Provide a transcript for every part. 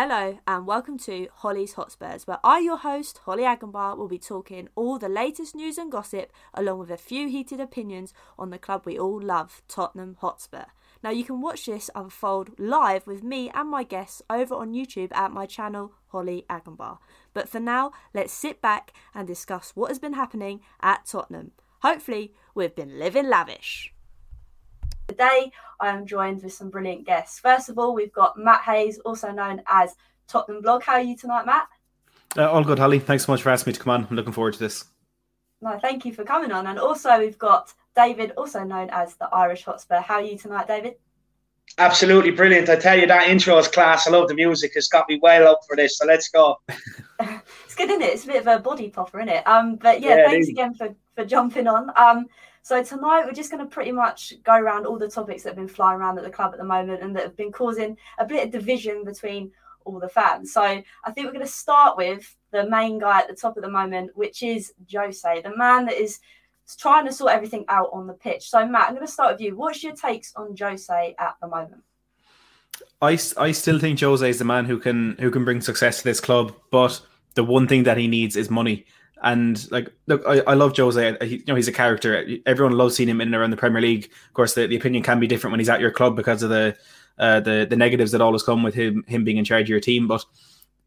Hello and welcome to Hollie's Hotspurs, where I, your host, Hollie Agombar, will be talking all the latest news and gossip, along with a few heated opinions on the club we all love, Tottenham Hotspur. Now, you can watch this unfold live with me and my guests over on YouTube at my channel, Hollie Agombar. But for now, let's sit back and discuss what has been happening at Tottenham. Hopefully, we've been living lavish. Today, I am joined with some brilliant guests. First of all, we've got Matt Hayes, also known as Tottenham Blog. How are you tonight, Matt? Uh, all good, Hollie. Thanks so much for asking me to come on. I'm looking forward to this. No, thank you for coming on. And also, we've got David, also known as the Irish Hotspur. How are you tonight, David? Absolutely brilliant. I tell you, that intro is class. I love the music. It's got me well up for this. So let's go. it's good, isn't it? It's a bit of a body popper, isn't it? Um, but yeah, yeah thanks again for, for jumping on. Um, so tonight we're just going to pretty much go around all the topics that have been flying around at the club at the moment and that have been causing a bit of division between all the fans. So I think we're going to start with the main guy at the top at the moment, which is Jose, the man that is trying to sort everything out on the pitch. So Matt, I'm going to start with you. What's your takes on Jose at the moment? I, I still think Jose is the man who can who can bring success to this club, but the one thing that he needs is money. And like, look, I, I love Jose. He, you know, he's a character. Everyone loves seeing him in and around the Premier League. Of course, the, the opinion can be different when he's at your club because of the uh, the the negatives that always come with him him being in charge of your team. But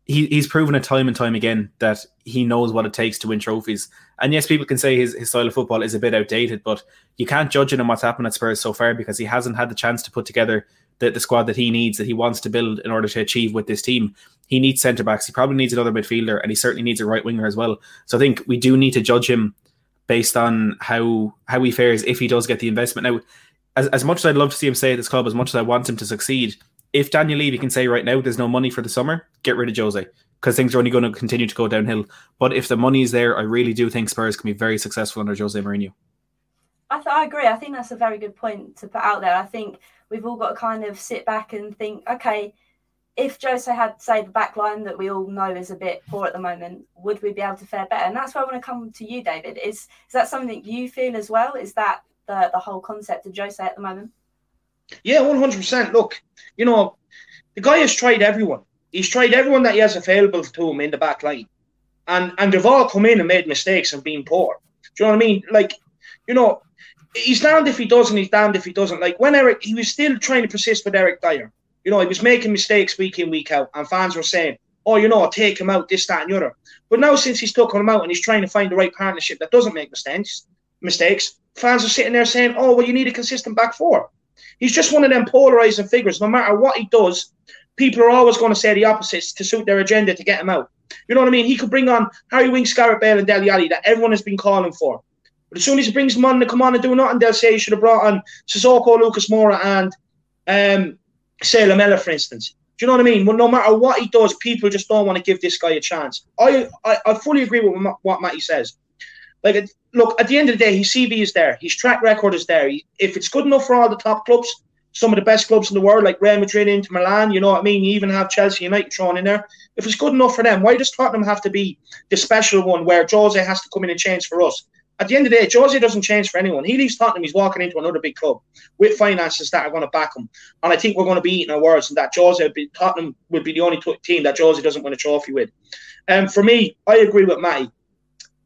he, he's proven it time and time again that he knows what it takes to win trophies. And yes, people can say his, his style of football is a bit outdated, but you can't judge him on what's happened at Spurs so far because he hasn't had the chance to put together the, the squad that he needs, that he wants to build in order to achieve with this team. He needs centre backs. He probably needs another midfielder, and he certainly needs a right winger as well. So I think we do need to judge him based on how how he fares if he does get the investment. Now, as, as much as I'd love to see him stay at this club, as much as I want him to succeed, if Daniel Levy can say right now there's no money for the summer, get rid of Jose because things are only going to continue to go downhill. But if the money is there, I really do think Spurs can be very successful under Jose Mourinho. I, th- I agree. I think that's a very good point to put out there. I think we've all got to kind of sit back and think, okay, if Jose had, say, the back line that we all know is a bit poor at the moment, would we be able to fare better? And that's where I want to come to you, David. Is is that something that you feel as well? Is that the, the whole concept of Jose at the moment? Yeah, one hundred percent. Look, you know, the guy has tried everyone. He's tried everyone that he has available to him in the back line, and and they've all come in and made mistakes and been poor. Do you know what I mean? Like, you know, he's damned if he does and he's damned if he doesn't. Like when Eric, he was still trying to persist with Eric Dier. You know, he was making mistakes week in, week out, and fans were saying, "Oh, you know, take him out, this, that, and the other." But now, since he's took him out and he's trying to find the right partnership that doesn't make mistakes, mistakes, fans are sitting there saying, "Oh, well, you need a consistent back four. He's just one of them polarizing figures. No matter what he does, people are always going to say the opposites to suit their agenda to get him out. You know what I mean? He could bring on Harry Winks, Gareth Bale, and Dele Alli that everyone has been calling for. But as soon as he brings them on to come on and do nothing, they'll say he should have brought on Sissoko, Lucas Moura, and um, say Lamela, for instance. Do you know what I mean? Well, no matter what he does, people just don't want to give this guy a chance. I I, I fully agree with what Matty says. Like, look, at the end of the day, his CV is there. His track record is there. He, if it's good enough for all the top clubs, some of the best clubs in the world, like Real Madrid, Inter Milan, you know what I mean? You even have Chelsea United thrown in there. If it's good enough for them, why does Tottenham have to be the special one where Jose has to come in and change for us? At the end of the day, Jose doesn't change for anyone. He leaves Tottenham, he's walking into another big club with finances that are going to back him. And I think we're going to be eating our words and that Jose, be, Tottenham would be the only t- team that Jose doesn't win a trophy with. And um, for me, I agree with Matty.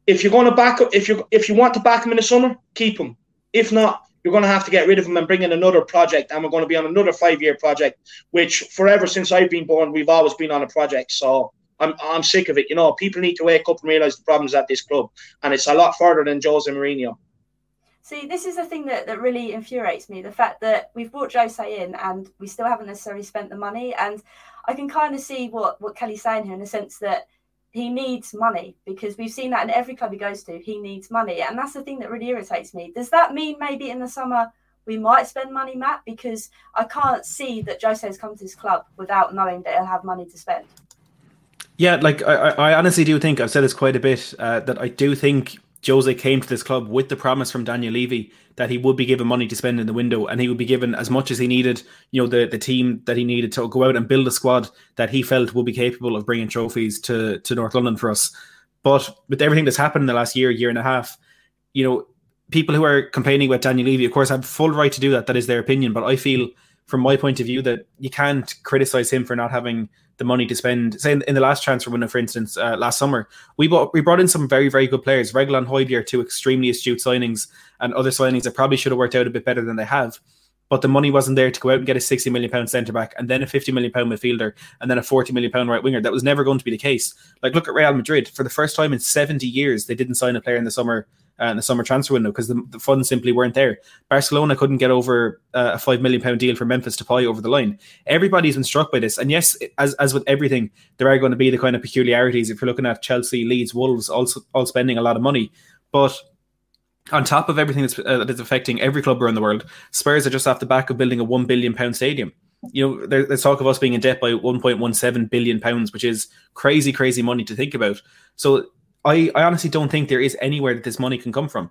If you're going to back if you if you want to back him in the summer, keep him. If not, you're going to have to get rid of him and bring in another project. And we're going to be on another five year project, which forever since I've been born, we've always been on a project. So I'm I'm sick of it. You know, people need to wake up and realize the problems at this club, and it's a lot further than Jose Mourinho. See, this is the thing that, that really infuriates me: the fact that we've brought Jose in and we still haven't necessarily spent the money. And I can kind of see what what Kelly's saying here in the sense that he needs money because we've seen that in every club he goes to. He needs money, and that's the thing that really irritates me. Does that mean maybe in the summer? we might spend money, Matt, because I can't see that Jose has come to this club without knowing that he'll have money to spend. Yeah, like I, I honestly do think I've said this quite a bit uh, that I do think Jose came to this club with the promise from Daniel Levy that he would be given money to spend in the window and he would be given as much as he needed, you know, the, the team that he needed to go out and build a squad that he felt would be capable of bringing trophies to, to North London for us. But with everything that's happened in the last year, year and a half, you know, people who are complaining about Daniel Levy, of course, have full right to do that. That is their opinion. But I feel, from my point of view, that you can't criticize him for not having the money to spend. Say in, in the last transfer window, for instance, uh, last summer, we bought we brought in some very very good players. Reguilón Højbjerg, two extremely astute signings, and other signings that probably should have worked out a bit better than they have. But the money wasn't there to go out and get a sixty million pound centre back, and then a fifty million pound midfielder, and then a forty million pound right winger. That was never going to be the case. Like look at Real Madrid. For the first time in seventy years, they didn't sign a player in the summer uh, in the summer transfer window because the, the, funds simply weren't there. Barcelona couldn't get over uh, a five million pound deal for Memphis to Depay over the line. Everybody's been struck by this, and yes, as as with everything, there are going to be the kind of peculiarities. If you're looking at Chelsea, Leeds, Wolves, also all spending a lot of money, but on top of everything that's, uh, that's affecting every club around the world, Spurs are just off the back of building a one billion pound stadium. You know, there, there's talk of us being in debt by 1.17 billion pounds, which is crazy, crazy money to think about. So I, I honestly don't think there is anywhere that this money can come from.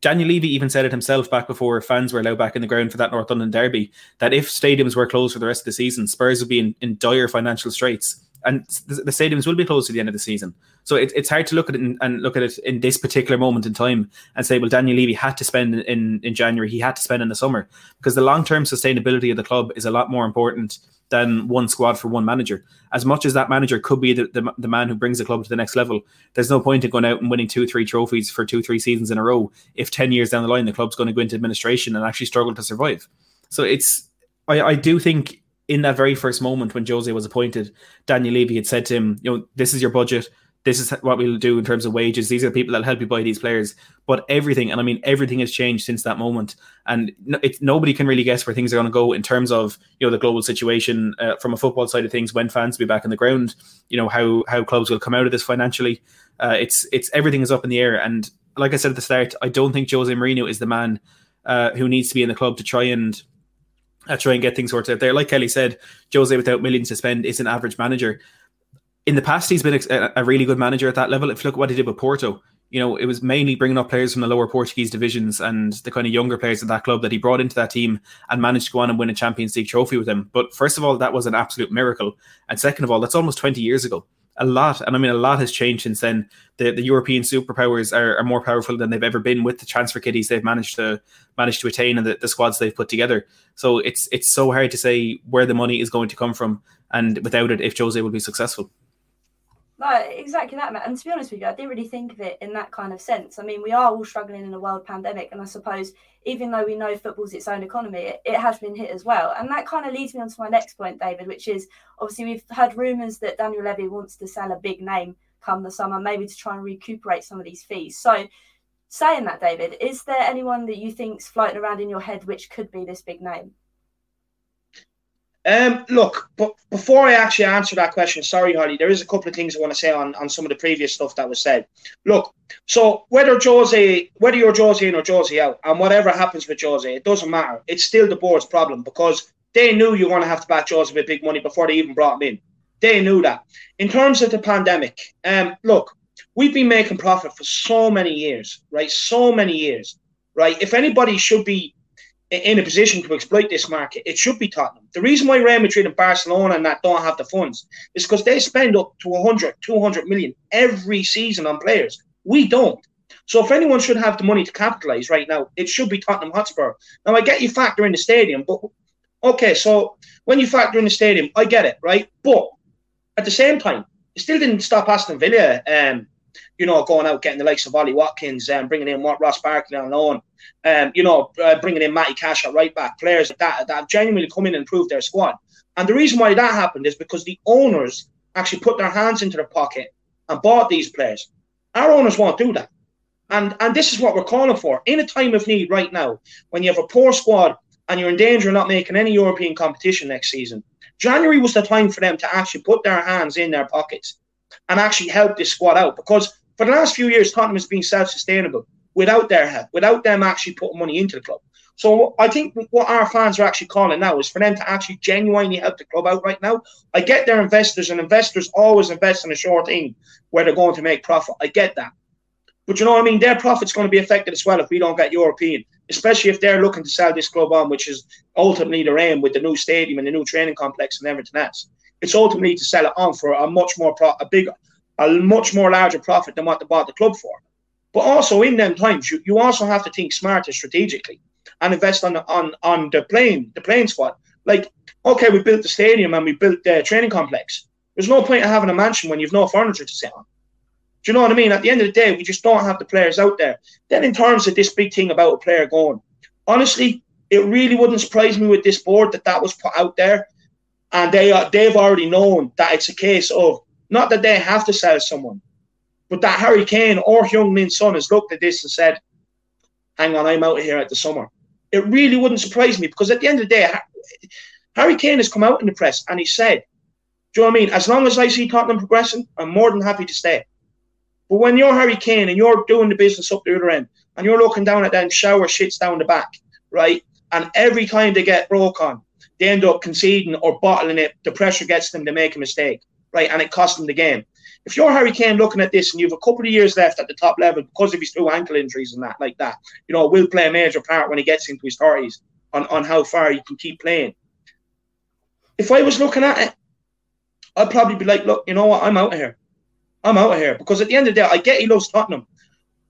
Daniel Levy even said it himself back before fans were allowed back in the ground for that North London derby that if stadiums were closed for the rest of the season, Spurs would be in, in dire financial straits. And the, stadiums will be closed to the end of the season. So it, it's hard to look at it in, and look at it in this particular moment in time and say, well, Daniel Levy had to spend in, in January, he had to spend in the summer because the long term sustainability of the club is a lot more important than one squad for one manager. As much as that manager could be the, the, the, man who brings the club to the next level, there's no point in going out and winning two, three trophies for two, three seasons in a row if 10 years down the line the club's going to go into administration and actually struggle to survive. So it's, I, I do think in that very first moment when Jose was appointed, Daniel Levy had said to him, you know, this is your budget this is what we'll do in terms of wages. These are the people that'll help you buy these players. But everything, and I mean everything, has changed since that moment. And it's nobody can really guess where things are going to go in terms of you know the global situation uh, from a football side of things. When fans will be back in the ground, you know how how clubs will come out of this financially. Uh, it's it's everything is up in the air. And like I said at the start, I don't think Jose Mourinho is the man uh, who needs to be in the club to try and uh, try and get things sorted out there. Like Kelly said, Jose without millions to spend is an average manager in the past, he's been a, a, really good manager at that level. If you look at what he did with Porto, you know, it was mainly bringing up players from the lower Portuguese divisions and the kind of younger players at that club that he brought into that team and managed to go on and win a Champions League trophy with them. But first of all, that was an absolute miracle. And second of all, that's almost 20 years ago. A lot, and I mean, a lot has changed since then. The, the European superpowers are, are more powerful than they've ever been with the transfer kitties they've managed to managed to attain and the, the squads they've put together. So it's it's so hard to say where the money is going to come from, and without it, if Jose will be successful. Like exactly that, And to be honest with you, I didn't really think of it in that kind of sense. I mean, we are all struggling in a world pandemic, and I suppose even though we know football's its own economy, it, it has been hit as well. And that kind of leads me on to my next point, David, which is obviously we've heard rumours that Daniel Levy wants to sell a big name come the summer, maybe to try and recuperate some of these fees. So, saying that, David, is there anyone that you think's floating around in your head which could be this big name? Um, look, but before I actually answer that question, sorry, Hollie, there is a couple of things I want to say on, on some of the previous stuff that was said. Look, so whether Jose, whether you're Jose in or Jose out, and whatever happens with Jose, it doesn't matter. It's still the board's problem because they knew you were going to have to back Jose with big money before they even brought him in. They knew that. In terms of the pandemic, um, look, we've been making profit for so many years, right? So many years, right? If anybody should be in a position to exploit this market, it should be Tottenham. The reason why Real Madrid and Barcelona and that don't have the funds is because they spend up to 100, 200 million every season on players. We don't. So if anyone should have the money to capitalise right now, it should be Tottenham Hotspur. Now I get you factor in the stadium, but okay, so when you factor in the stadium, I get it, right? But at the same time, it still didn't stop Aston Villa um, you know, going out getting the likes of Ollie Watkins and um, bringing in Ross Barkley on loan, um, you know, uh, bringing in Matty Cash at right back, players like that that genuinely come in and improve their squad. And the reason why that happened is because the owners actually put their hands into their pocket and bought these players. Our owners won't do that. And and this is what we're calling for. In a time of need right now, when you have a poor squad and you're in danger of not making any European competition next season, January was the time for them to actually put their hands in their pockets and actually help this squad out. Because for the last few years, Tottenham has been self-sustainable without their help, without them actually putting money into the club. So I think what our fans are actually calling now is for them to actually genuinely help the club out right now. I get their investors, and investors always invest in a short thing where they're going to make profit. I get that. But you know what I mean? Their profit's going to be affected as well if we don't get European, especially if they're looking to sell this club on, which is ultimately their aim with the new stadium and the new training complex and everything else. It's ultimately to sell it on for a much more pro- a big a much more larger profit than what they bought the club for. But also in them times, you, you also have to think smarter strategically and invest on on on the plane, the plane squad. Like, okay, we built the stadium and we built the training complex. There's no point in having a mansion when you've no furniture to sit on. Do you know what I mean? At the end of the day, we just don't have the players out there. Then, in terms of this big thing about a player going, honestly, it really wouldn't surprise me with this board that that was put out there, and they are they've already known that it's a case of not that they have to sell someone, but that Harry Kane or Heung-min Son has looked at this and said, "Hang on, I'm out here at the summer." It really wouldn't surprise me because at the end of the day, Harry Kane has come out in the press and he said, "Do you know what I mean? As long as I see Tottenham progressing, I'm more than happy to stay." But when you're Harry Kane and you're doing the business up the other end and you're looking down at them shower shits down the back, right? And every time they get broke on, they end up conceding or bottling it. The pressure gets them to make a mistake, right? And it costs them the game. If you're Harry Kane looking at this and you have a couple of years left at the top level because of his two ankle injuries and that, like that, you know, will play a major part when he gets into his 30s on, on how far he can keep playing. If I was looking at it, I'd probably be like, look, you know what? I'm out of here. I'm out of here because at the end of the day, I get he loves Tottenham,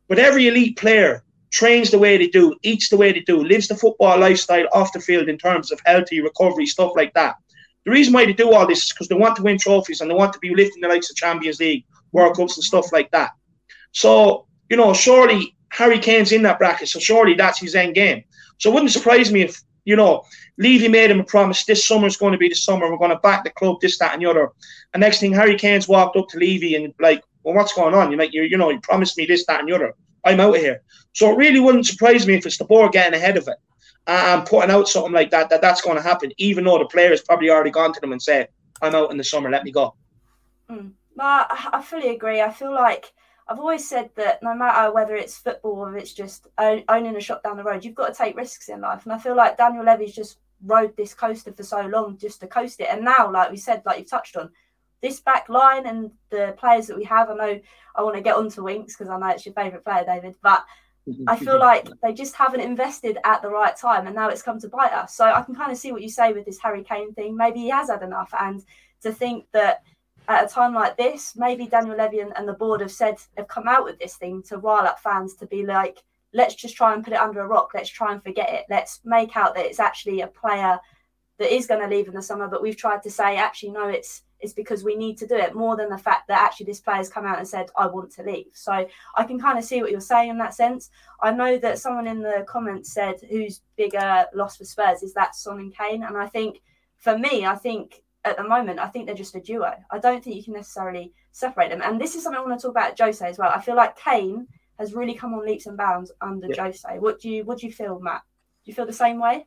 but every elite player trains the way they do, eats the way they do, lives the football lifestyle off the field in terms of healthy recovery, stuff like that. The reason why they do all this is because they want to win trophies and they want to be lifting the likes of Champions League, World Cups, and stuff like that. So, you know, surely Harry Kane's in that bracket, so surely that's his end game. So it wouldn't surprise me if, you know, Levy made him a promise this summer is going to be the summer, we're going to back the club, this, that, and the other. And next thing, Harry Kane's walked up to Levy and, like, well, what's going on? You're like, you, you know, you promised me this, that, and the other. I'm out of here. So it really wouldn't surprise me if it's the board getting ahead of it and putting out something like that, that that's going to happen, even though the players probably already gone to them and said, I'm out in the summer, let me go. Mm. I fully agree. I feel like I've always said that no matter whether it's football or it's just owning a shop down the road, you've got to take risks in life. And I feel like Daniel Levy's just rode this coaster for so long just to coast it. And now, like we said, like you've touched on, this back line and the players that we have, I know I want to get onto Winks because I know it's your favourite player, David, but I feel like they just haven't invested at the right time and now it's come to bite us. So I can kind of see what you say with this Harry Kane thing. Maybe he has had enough. And to think that at a time like this, maybe Daniel Levy and, and the board have said, have come out with this thing to rile up fans to be like, let's just try and put it under a rock. Let's try and forget it. Let's make out that it's actually a player that is going to leave in the summer. But we've tried to say, actually, no, it's is because we need to do it more than the fact that actually this player's come out and said, I want to leave. So I can kind of see what you're saying in that sense. I know that someone in the comments said, who's bigger loss for Spurs? Is that Son and Kane? And I think for me, I think at the moment, I think they're just a duo. I don't think you can necessarily separate them. And this is something I want to talk about Jose as well. I feel like Kane has really come on leaps and bounds under yeah. Jose. What do you what do you feel, Matt? Do you feel the same way?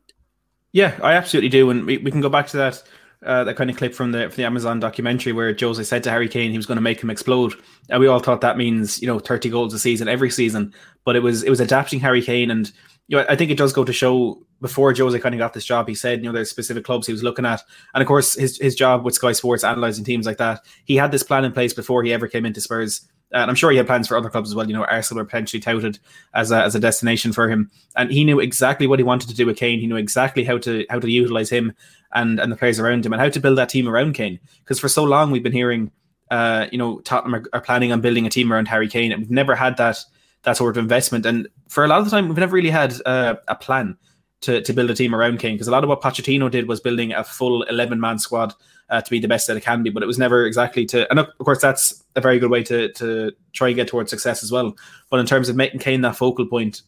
Yeah, I absolutely do. And we, we can go back to that uh, that kind of clip from the from the Amazon documentary where Jose said to Harry Kane he was going to make him explode, and we all thought that means you know thirty goals a season every season, but it was it was adapting Harry Kane, and you know I think it does go to show before Jose kind of got this job, he said you know there's specific clubs he was looking at, and of course his his job with Sky Sports analyzing teams like that, he had this plan in place before he ever came into Spurs and I'm sure he had plans for other clubs as well. You know, Arsenal were potentially touted as a, as a destination for him, and he knew exactly what he wanted to do with Kane. He knew exactly how to how to utilize him and and the players around him, and how to build that team around Kane. Because for so long we've been hearing, uh, you know, Tottenham are, are, planning on building a team around Harry Kane, and we've never had that that sort of investment. And for a lot of the time, we've never really had uh, a plan to to build a team around Kane. Because a lot of what Pochettino did was building a full eleven man squad uh, to be the best that it can be. But it was never exactly to, and of course that's a very good way to to try and get towards success as well. But in terms of making Kane that focal point,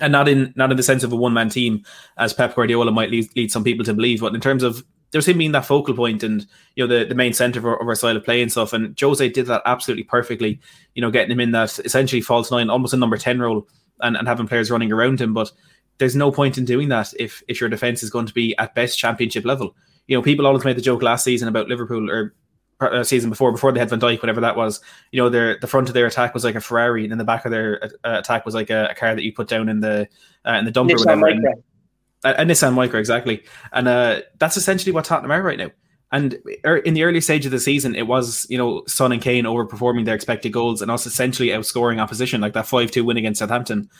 and not in not in the sense of a one man team, as Pep Guardiola might lead, lead some people to believe, but in terms of there's him being that focal point and you know the, the main center of our, of our style of play and stuff. And Jose did that absolutely perfectly. You know, getting him in that essentially false nine, almost a number ten role, and, and having players running around him. But there's no point in doing that if if your defense is going to be at best championship level you know, people always made the joke last season about Liverpool or uh, season before, before they had Van Dijk, whatever that was. You know, their the front of their attack was like a Ferrari, and then the back of their uh, attack was like a, a, car that you put down in the uh, in the dumper. Nissan Micra. A, a, Nissan Micra, exactly, and uh, that's essentially what Tottenham are right now. And er, in the early stage of the season, it was you know Son and Kane overperforming their expected goals and also essentially outscoring opposition, like that five two win against Southampton.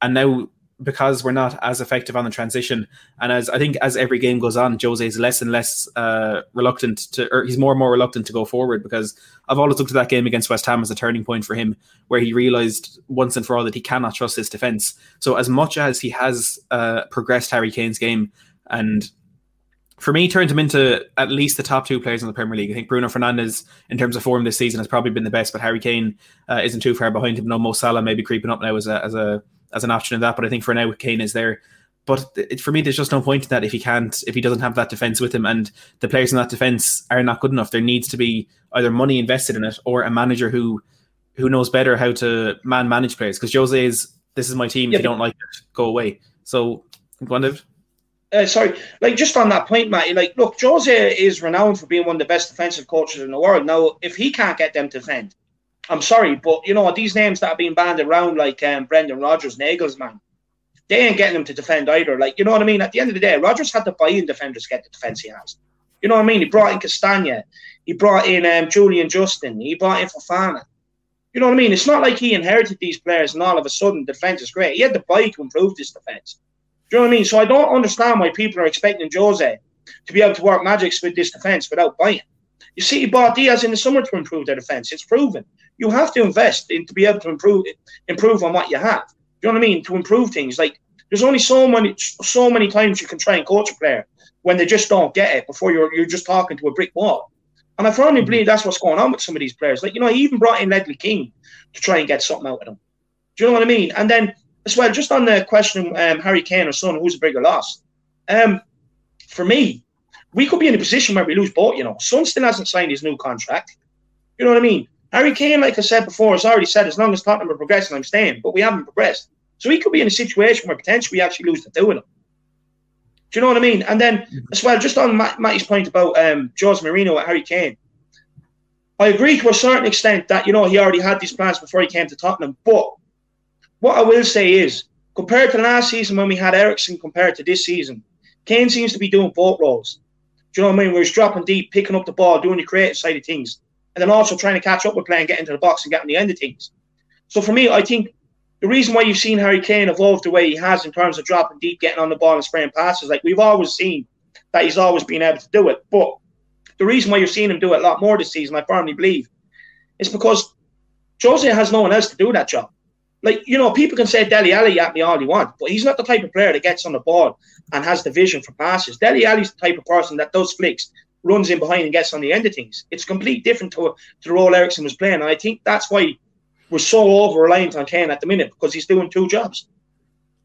And now because we're not as effective on the transition. And as I think as every game goes on, Jose is less and less uh, reluctant to, or he's more and more reluctant to go forward because I've always looked at that game against West Ham as a turning point for him, where he realised once and for all that he cannot trust his defence. So as much as he has uh, progressed Harry Kane's game and for me, turned him into at least the top two players in the Premier League. I think Bruno Fernandes, in terms of form this season, has probably been the best, but Harry Kane uh, isn't too far behind him. No, Mo Salah maybe creeping up now as a as a as an option in that, but I think for now Kane is there. But it, for me, there's just no point in that if he can't, if he doesn't have that defense with him, and the players in that defense are not good enough. There needs to be either money invested in it or a manager who who knows better how to man manage players. Because Jose is this is my team. If you don't like it, go away. So, go on, David. Uh, sorry, like just on that point, Matty. Like, look, Jose is renowned for being one of the best defensive coaches in the world. Now, if he can't get them to defend, I'm sorry, but you know these names that are being banded around, like um, Brendan Rodgers, Nagelsmann, they ain't getting them to defend either. Like, you know what I mean? At the end of the day, Rodgers had to buy in defenders to get the defense he has. You know what I mean? He brought in Castagna, he brought in um, Julian Justin, he brought in Fofana. You know what I mean? It's not like he inherited these players and all of a sudden defense is great. He had to buy to improve this defense. Do you know what I mean? So I don't understand why people are expecting Jose to be able to work magics with this defense without buying. You see, he bought Diaz in the summer to improve their defense. It's proven. You have to invest in to be able to improve improve on what you have. Do you know what I mean? To improve things. Like there's only so many so many times you can try and coach a player when they just don't get it before you're you're just talking to a brick wall. And I firmly believe that's what's going on with some of these players. Like, you know, he even brought in Ledley King to try and get something out of them. Do you know what I mean? And then as well, just on the question um, Harry Kane or Son, who's a bigger loss? Um, for me, we could be in a position where we lose both. You know, Son still hasn't signed his new contract. You know what I mean? Harry Kane, like I said before, has already said as long as Tottenham are progressing, I'm staying. But we haven't progressed, so we could be in a situation where potentially we actually lose the two of them. Do you know what I mean? And then as well, just on Matt, Matty's point about um, Jose Mourinho at Harry Kane, I agree to a certain extent that you know he already had these plans before he came to Tottenham. But what I will say is, compared to last season when we had Eriksen, compared to this season, Kane seems to be doing both roles. Do you know what I mean? Where he's dropping deep, picking up the ball, doing the creative side of things, and then also trying to catch up with play and get into the box and get on the end of things. So for me, I think the reason why you've seen Harry Kane evolve the way he has in terms of dropping deep, getting on the ball and spraying passes, like we've always seen that he's always been able to do it. But the reason why you're seeing him do it a lot more this season, I firmly believe, is because Jose has no one else to do that job like you know, people can say Dele Alli at me all you want, but he's not the type of player that gets on the ball and has the vision for passes. Dele Alli's the type of person that does flicks, runs in behind and gets on the end of things. It's completely different to, to the role Eriksen was playing, and I think that's why we're so over reliant on Kane at the minute because he's doing two jobs.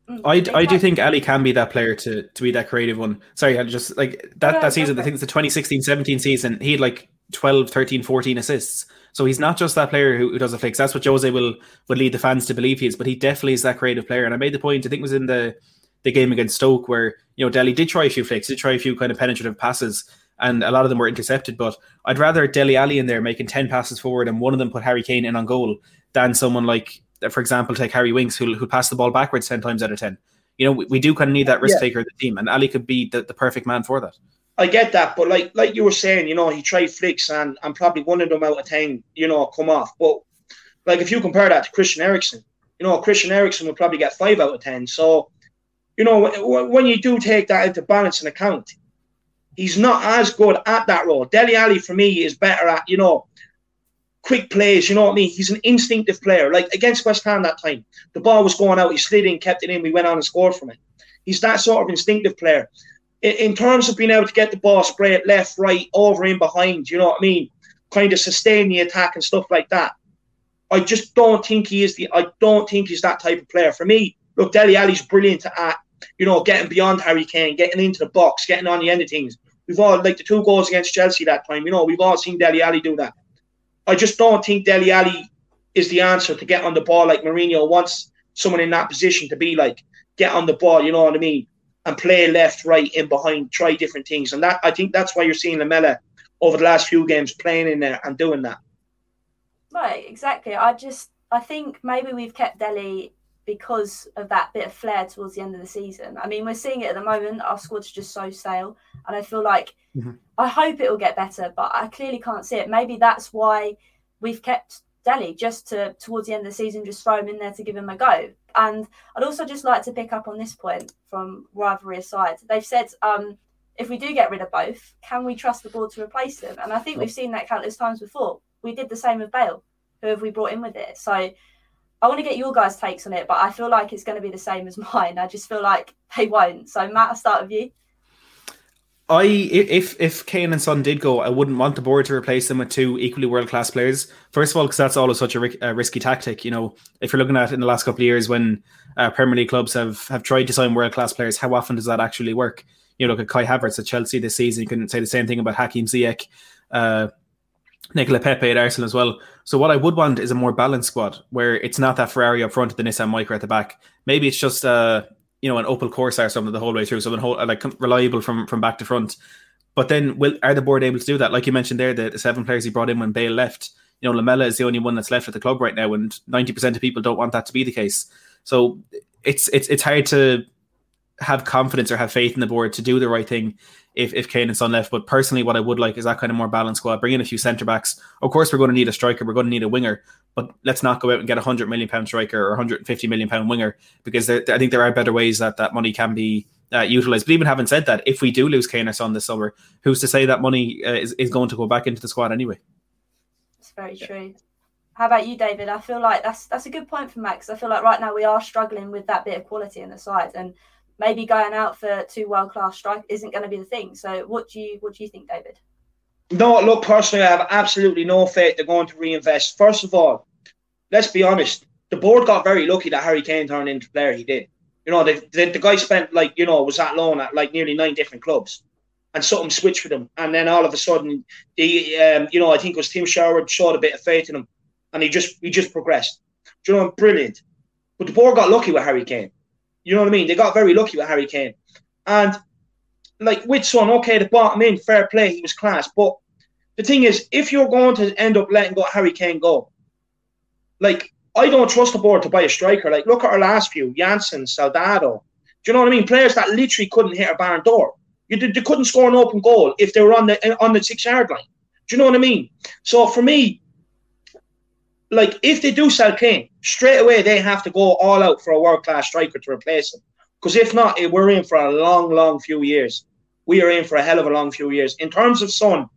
Mm, I, I do think Alli can be that player to to be that creative one. Sorry, I just like that, that season, I think it's the 2016 17 season, he had like 12, 13, 14 assists. So he's not just that player who, who does the flicks. That's what Jose will will lead the fans to believe he is. But he definitely is that creative player. And I made the point. I think it was in the the game against Stoke where you know Dele did try a few flicks, did try a few kind of penetrative passes, and a lot of them were intercepted. But I'd rather Dele Alli in there making ten passes forward and one of them put Harry Kane in on goal than someone like, for example, take Harry Winks who who pass the ball backwards ten times out of ten. You know, we, we do kind of need that risk yeah. taker of the team, and Alli could be the, the perfect man for that. I get that, but like like you were saying, you know, he tried flicks and and probably one of them out of ten, you know, come off. But like if you compare that to Christian Eriksen, you know, Christian Eriksen would probably get five out of ten. So, you know, when you do take that into balance and account, he's not as good at that role. Dele Alli for me is better at, you know, quick plays. You know what I mean? He's an instinctive player. Like against West Ham that time, the ball was going out, he slid in, kept it in, we went on and scored from it. He's that sort of instinctive player in terms of being able to get the ball, spray it left, right, over, in, behind, you know what I mean? Kind of sustain the attack and stuff like that. I just don't think he is the. I don't think he's that type of player. For me, look, Dele Alli's brilliant at, you know, getting beyond Harry Kane, getting into the box, getting on the end of things. We've all like the two goals against Chelsea that time. You know, we've all seen Dele Alli do that. I just don't think Dele Alli is the answer to get on the ball like Mourinho wants someone in that position to be like get on the ball. You know what I mean? and play left, right, in behind, try different things. And that I think that's why you're seeing Lamela over the last few games playing in there and doing that. Right, exactly. I just I think maybe we've kept Dele because of that bit of flair towards the end of the season. I mean, we're seeing it at the moment. Our squad's just so stale, and I feel like mm-hmm. I hope it will get better, but I clearly can't see it. Maybe that's why we've kept Dele just to towards the end of the season, just throw him in there to give him a go. And I'd also just like to pick up on this point from rivalry aside. They've said, um, if we do get rid of both, can we trust the board to replace them? And I think we've seen that countless times before. We did the same with Bale. Who have we brought in with it? So I want to get your guys' takes on it, but I feel like it's going to be the same as mine. I just feel like they won't. So Matt, I'll start with you. I if if Kane and Son did go, I wouldn't want the board to replace them with two equally world class players. First of all, because that's always such a, a, risky tactic. You know, if you're looking at in the last couple of years when uh, Premier League clubs have have tried to sign world class players, how often does that actually work? You know, look at Kai Havertz at Chelsea this season. You can say the same thing about Hakim Ziyech, uh, Nicola Pepe at Arsenal as well. So what I would want is a more balanced squad where it's not that Ferrari up front, the Nissan Micra at the back. Maybe it's just uh, you know an Opel Corsa or something the whole way through, something whole, like reliable from from back to front. But then, will are the board able to do that? Like you mentioned there, the, the seven players he brought in when Bale left. You know, Lamela is the only one that's left at the club right now, and ninety percent of people don't want that to be the case. So it's it's it's hard to have confidence or have faith in the board to do the right thing if, if Kane and Son left. But personally, what I would like is that kind of more balanced squad. Bring in a few centre backs. Of course, we're going to need a striker. We're going to need a winger. But let's not go out and get a hundred million pound striker or 150 million pound winger because there, I think there are better ways that that money can be uh, utilized. But even having said that, if we do lose Kane Son this summer, who's to say that money uh, is, is going to go back into the squad anyway? It's very yeah. true. How about you, David? I feel like that's that's a good point for Max. I feel like right now we are struggling with that bit of quality in the side, and maybe going out for two world class strike isn't going to be the thing. So, what do you what do you think, David? No, look, personally, I have absolutely no faith they're going to reinvest. First of all, let's be honest. The board got very lucky that Harry Kane turned into the player he did. You know, the, the, the guy spent like you know was at loan at like nearly nine different clubs, and something switched for them, and then all of a sudden, the um, you know I think it was Tim Sherwood showed a bit of faith in him, and he just he just progressed. Do you know, brilliant. But the board got lucky with Harry Kane. You know what I mean? They got very lucky with Harry Kane, and like with Son, okay, the bottom in, fair play, he was class. But the thing is, if you're going to end up letting go Harry Kane go, like I don't trust the board to buy a striker. Like, look at our last few: Janssen, Soldado. Do you know what I mean? Players that literally couldn't hit a barn door. You did, they couldn't score an open goal if they were on the on the six yard line. Do you know what I mean? So for me, like if they do sell Kane, straight away they have to go all out for a world class striker to replace him. Because if not, eh, we're in for a long, long few years. We are in for a hell of a long few years. In terms of Son,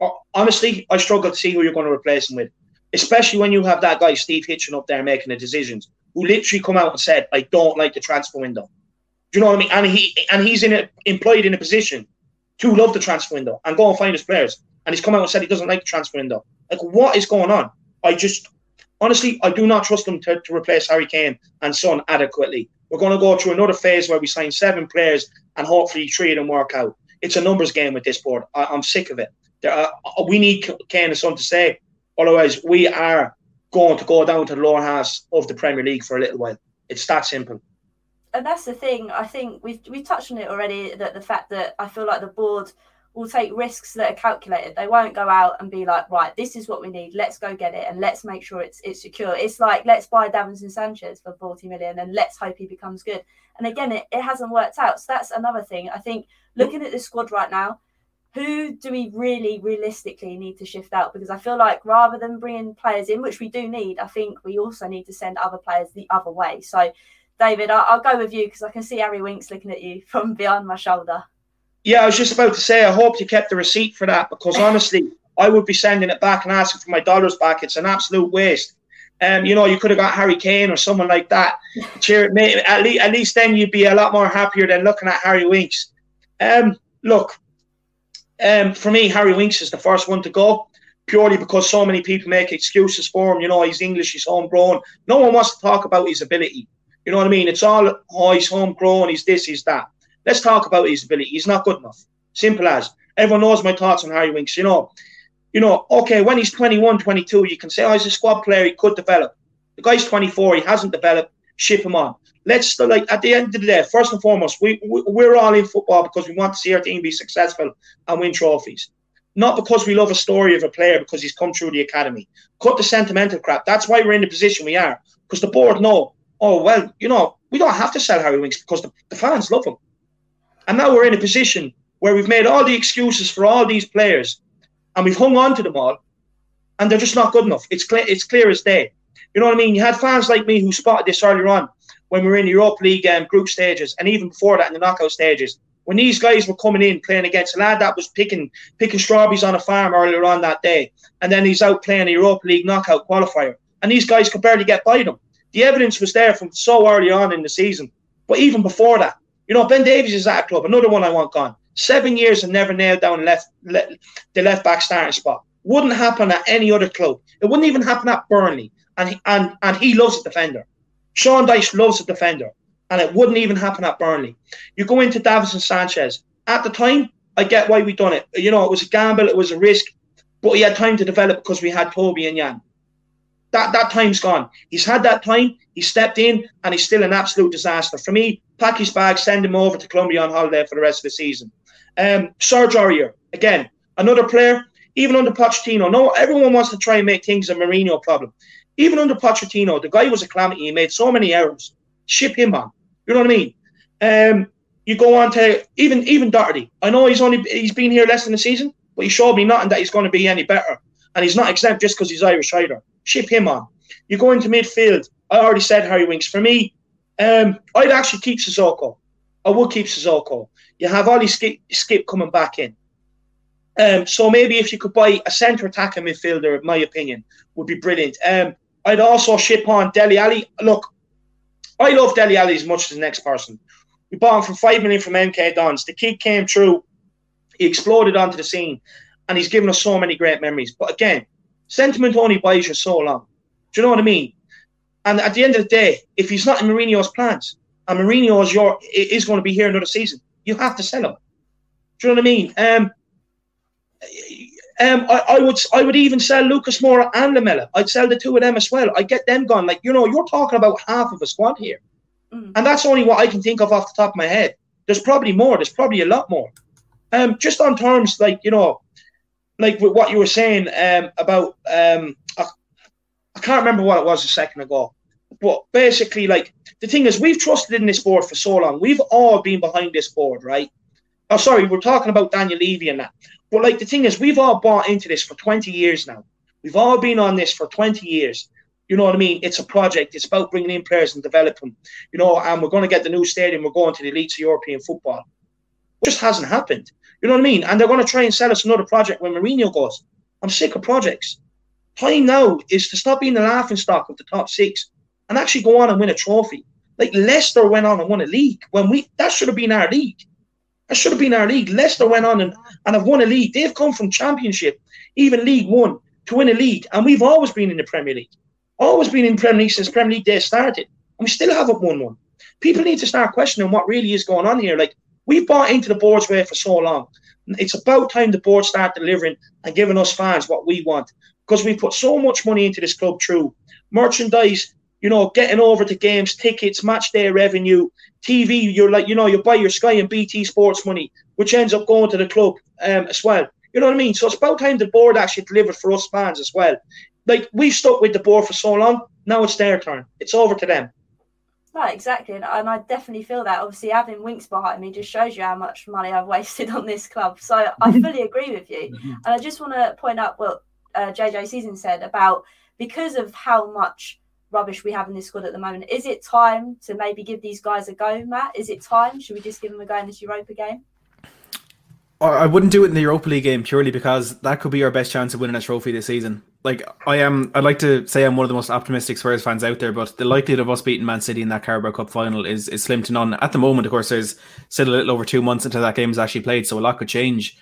oh, honestly, I struggle to see who you're going to replace him with especially when you have that guy Steve Hitchen up there making the decisions, who literally come out and said, "I don't like the transfer window." Do you know what I mean? And he and he's in a, employed in a position to love the transfer window and go and find his players. And he's come out and said he doesn't like the transfer window. Like, what is going on? I just honestly, I do not trust them to, to replace Harry Kane and Son adequately. We're going to go through another phase where we sign seven players and hopefully three of them work out. It's a numbers game with this board. I, am sick of it. Are, we need Kane and Son to say. Otherwise, we are going to go down to the lower half of the Premier League for a little while. It's that simple. And that's the thing. I think we've we touched on it already. That the fact that I feel like the board will take risks that are calculated. They won't go out and be like, right, this is what we need. Let's go get it and let's make sure it's it's secure. It's like let's buy Davinson Sanchez for 40 million and let's hope he becomes good. And again, it, it hasn't worked out. So that's another thing. I think looking at the squad right now, who do we really realistically need to shift out? Because I feel like rather than bringing players in, which we do need, I think we also need to send other players the other way. So, David, I'll, I'll go with you because I can see Harry Winks looking at you from behind my shoulder. Yeah, I was just about to say, I hope you kept the receipt for that because honestly, I would be sending it back and asking for my dollars back. It's an absolute waste. Um, you know, you could have got Harry Kane or someone like that. Cheer, at least, at least then you'd be a lot more happier than looking at Harry Winks. Um, look, um, for me, Harry Winks is the first one to go, purely because so many people make excuses for him. You know, he's English, he's homegrown. No one wants to talk about his ability. You know what I mean? It's all, oh, he's homegrown, he's this, he's that. Let's talk about his ability. He's not good enough. Simple as. Everyone knows my thoughts on Harry Winks. You know, you know, okay, when he's 21, 22, you can say, oh, he's a squad player, he could develop. The guy's 24, he hasn't developed, ship him on let's like at the end of the day, first and foremost, we, we are all in football because we want to see our team be successful and win trophies, not because we love a story of a player because he's come through the academy. Cut the sentimental crap. That's why we're in the position we are because the board know. Oh well, you know we don't have to sell Harry Winks because the, the fans love him, and now we're in a position where we've made all the excuses for all these players, and we've hung on to them all, and they're just not good enough. It's clear. It's clear as day. You know what I mean? You had fans like me who spotted this earlier on when we were in the Europa League um, group stages, and even before that in the knockout stages. When these guys were coming in playing against a lad that was picking picking strawberries on a farm earlier on that day, and then he's out playing a Europa League knockout qualifier, and these guys could barely get by them. The evidence was there from so early on in the season, but even before that, you know, Ben Davies is at a club, another one I want gone. Seven years and never nailed down left, the left back starting spot. Wouldn't happen at any other club. It wouldn't even happen at Burnley. And he, and and he loves a defender. Sean Dyche loves a defender, and it wouldn't even happen at Burnley. You go into Davinson Sanchez. At the time, I get why we done it. You know, it was a gamble, it was a risk, but he had time to develop because we had Toby and Jan. That that time's gone. He's had that time. He stepped in, and he's still an absolute disaster. For me, pack his bag, send him over to Colombia on holiday for the rest of the season. Um, Serge Aurier, again, another player. Even under Pochettino, no, everyone wants to try and make things a Mourinho problem. Even under Pochettino, the guy was a calamity. He made so many errors. Ship him on. You know what I mean? Um, you go on to even even Doherty. I know he's only he's been here less than a season, but he showed me nothing that he's going to be any better. And he's not exempt just because he's Irish either. Ship him on. You go into midfield. I already said Harry Winks. For me, um, I'd actually keep Sissoko. I would keep Sissoko. You have Ollie Skipp, Skipp coming back in. Um, so maybe if you could buy a centre attacking midfielder, in my opinion, would be brilliant. Um, I'd also ship on Dele Alli. Look, I love Dele Alli as much as the next person. We bought him for five million from MK Dons. The kid came through, he exploded onto the scene, and he's given us so many great memories. But again, sentiment only buys you so long. Do you know what I mean? And at the end of the day, if he's not in Mourinho's plans, and Mourinho is your is going to be here another season, you have to sell him. Do you know what I mean? Um, um, I, I, would I would even sell Lucas Moura and Lamela. I'd sell the two of them as well. I get them gone. Like you know, you're talking about half of a squad here, mm. and that's only what I can think of off the top of my head. There's probably more. There's probably a lot more. Um, just on terms like you know, like with what you were saying um, about um, I, I can't remember what it was a second ago, but basically, like the thing is, we've trusted in this board for so long. We've all been behind this board, right? Oh, sorry, we're talking about Daniel Levy and that. But like the thing is, we've all bought into this for 20 years now. We've all been on this for 20 years. You know what I mean? It's a project. It's about bringing in players and developing. You know, and we're going to get the new stadium. We're going to the elites of European football. It just hasn't happened. You know what I mean? And they're going to try and sell us another project when Mourinho goes. I'm sick of projects. Time now is to stop being the laughing stock of the top six and actually go on and win a trophy. Like Leicester went on and won a league when we that should have been our league. That should have been our league. Leicester went on and, and have won a league. They've come from Championship, even League One, to win a league. And we've always been in the Premier League. Always been in Premier League since Premier League Day started. And we still haven't won one. People need to start questioning what really is going on here. Like, we've bought into the board's way for so long. It's about time the board start delivering and giving us fans what we want. Because we put so much money into this club through merchandise, you know, getting over to games, tickets, match day revenue, TV. You're like, you know, you buy your Sky and BT Sports money, which ends up going to the club um, as well. You know what I mean? So it's about time the board actually delivered for us fans as well. Like we've stuck with the board for so long, now it's their turn. It's over to them. Right, exactly, and, and I definitely feel that. Obviously, having Winks behind me just shows you how much money I've wasted on this club. So I fully agree with you, mm-hmm. and I just want to point out what uh, JJ Season said about because of how much rubbish we have in this squad at the moment. Is it time to maybe give these guys a go, Matt? Is it time? Should we just give them a go in this Europa game? I wouldn't do it in the Europa League game purely because that could be our best chance of winning a trophy this season. Like I am, I'd like to say I'm one of the most optimistic Spurs fans out there, but the likelihood of us beating Man City in that Carabao Cup final is is slim to none. At the moment, of course, there's still a little over two months until that game is actually played, so a lot could change.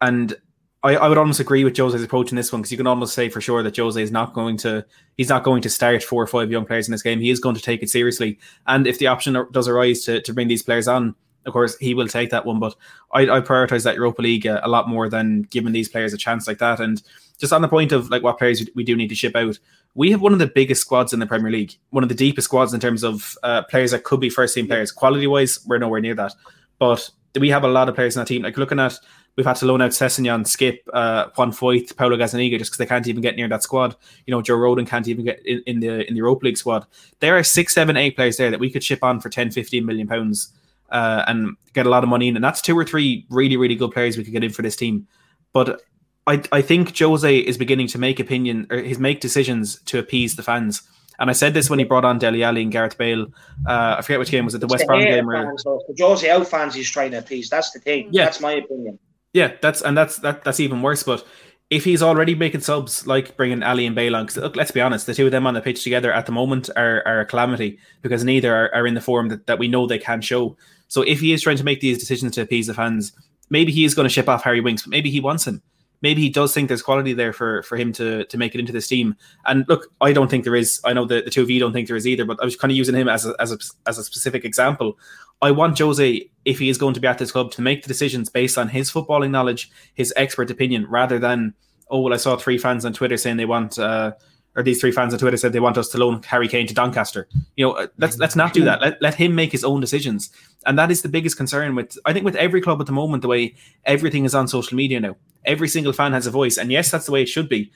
And I, I would almost agree with Jose's approach in this one because you can almost say for sure that Jose is not going to he's not going to start four or five young players in this game. He is going to take it seriously, and if the option does arise to, to bring these players on, of course he will take that one. But I, I prioritize that Europa League a, a, lot more than giving these players a chance like that. And just on the point of like what players we do need to ship out, we have one of the biggest squads in the Premier League, one of the deepest squads in terms of uh, players that could be first team players. Quality wise, we're nowhere near that, but we have a lot of players in that team. Like looking at We've had to loan out Sessegnon, Skipp, uh, Juan Foyth, Paulo Gazzaniga just because they can't even get near that squad. You know, Joe Rodon can't even get in, in, the in the Europa League squad. There are six, seven, eight players there that we could ship on for 10, 15 million pounds uh, and get a lot of money in. And that's two or three really, really good players we could get in for this team. But I, I think Jose is beginning to make opinion or his make decisions to appease the fans. And I said this when he brought on Dele Alli and Gareth Bale. Uh, I forget which game was it, the West Brom game. Or... Jose out fans he's trying to appease. That's the thing. Yeah. That's my opinion. Yeah, that's and that's that that's even worse. But if he's already making subs like bringing Alli and Bale on, because let's be honest, the two of them on the pitch together at the moment are, are a calamity because neither are, are in the form that, that we know they can show. So if he is trying to make these decisions to appease the fans, maybe he is going to ship off Harry Winks, but maybe he wants him. Maybe he does think there's quality there for for him to to make it into this team. And look, I don't think there is. I know the, the two of you don't think there is either, but I was kind of using him as a, as a, as a specific example. I want Jose, if he is going to be at this club, to make the decisions based on his footballing knowledge, his expert opinion, rather than oh well, I saw three fans on Twitter saying they want. Uh, or these three fans on Twitter said they want us to loan Harry Kane to Doncaster. You know, uh, let's let's not do that. Let, let him make his own decisions, and that is the biggest concern with I think with every club at the moment. The way everything is on social media now, every single fan has a voice, and yes, that's the way it should be,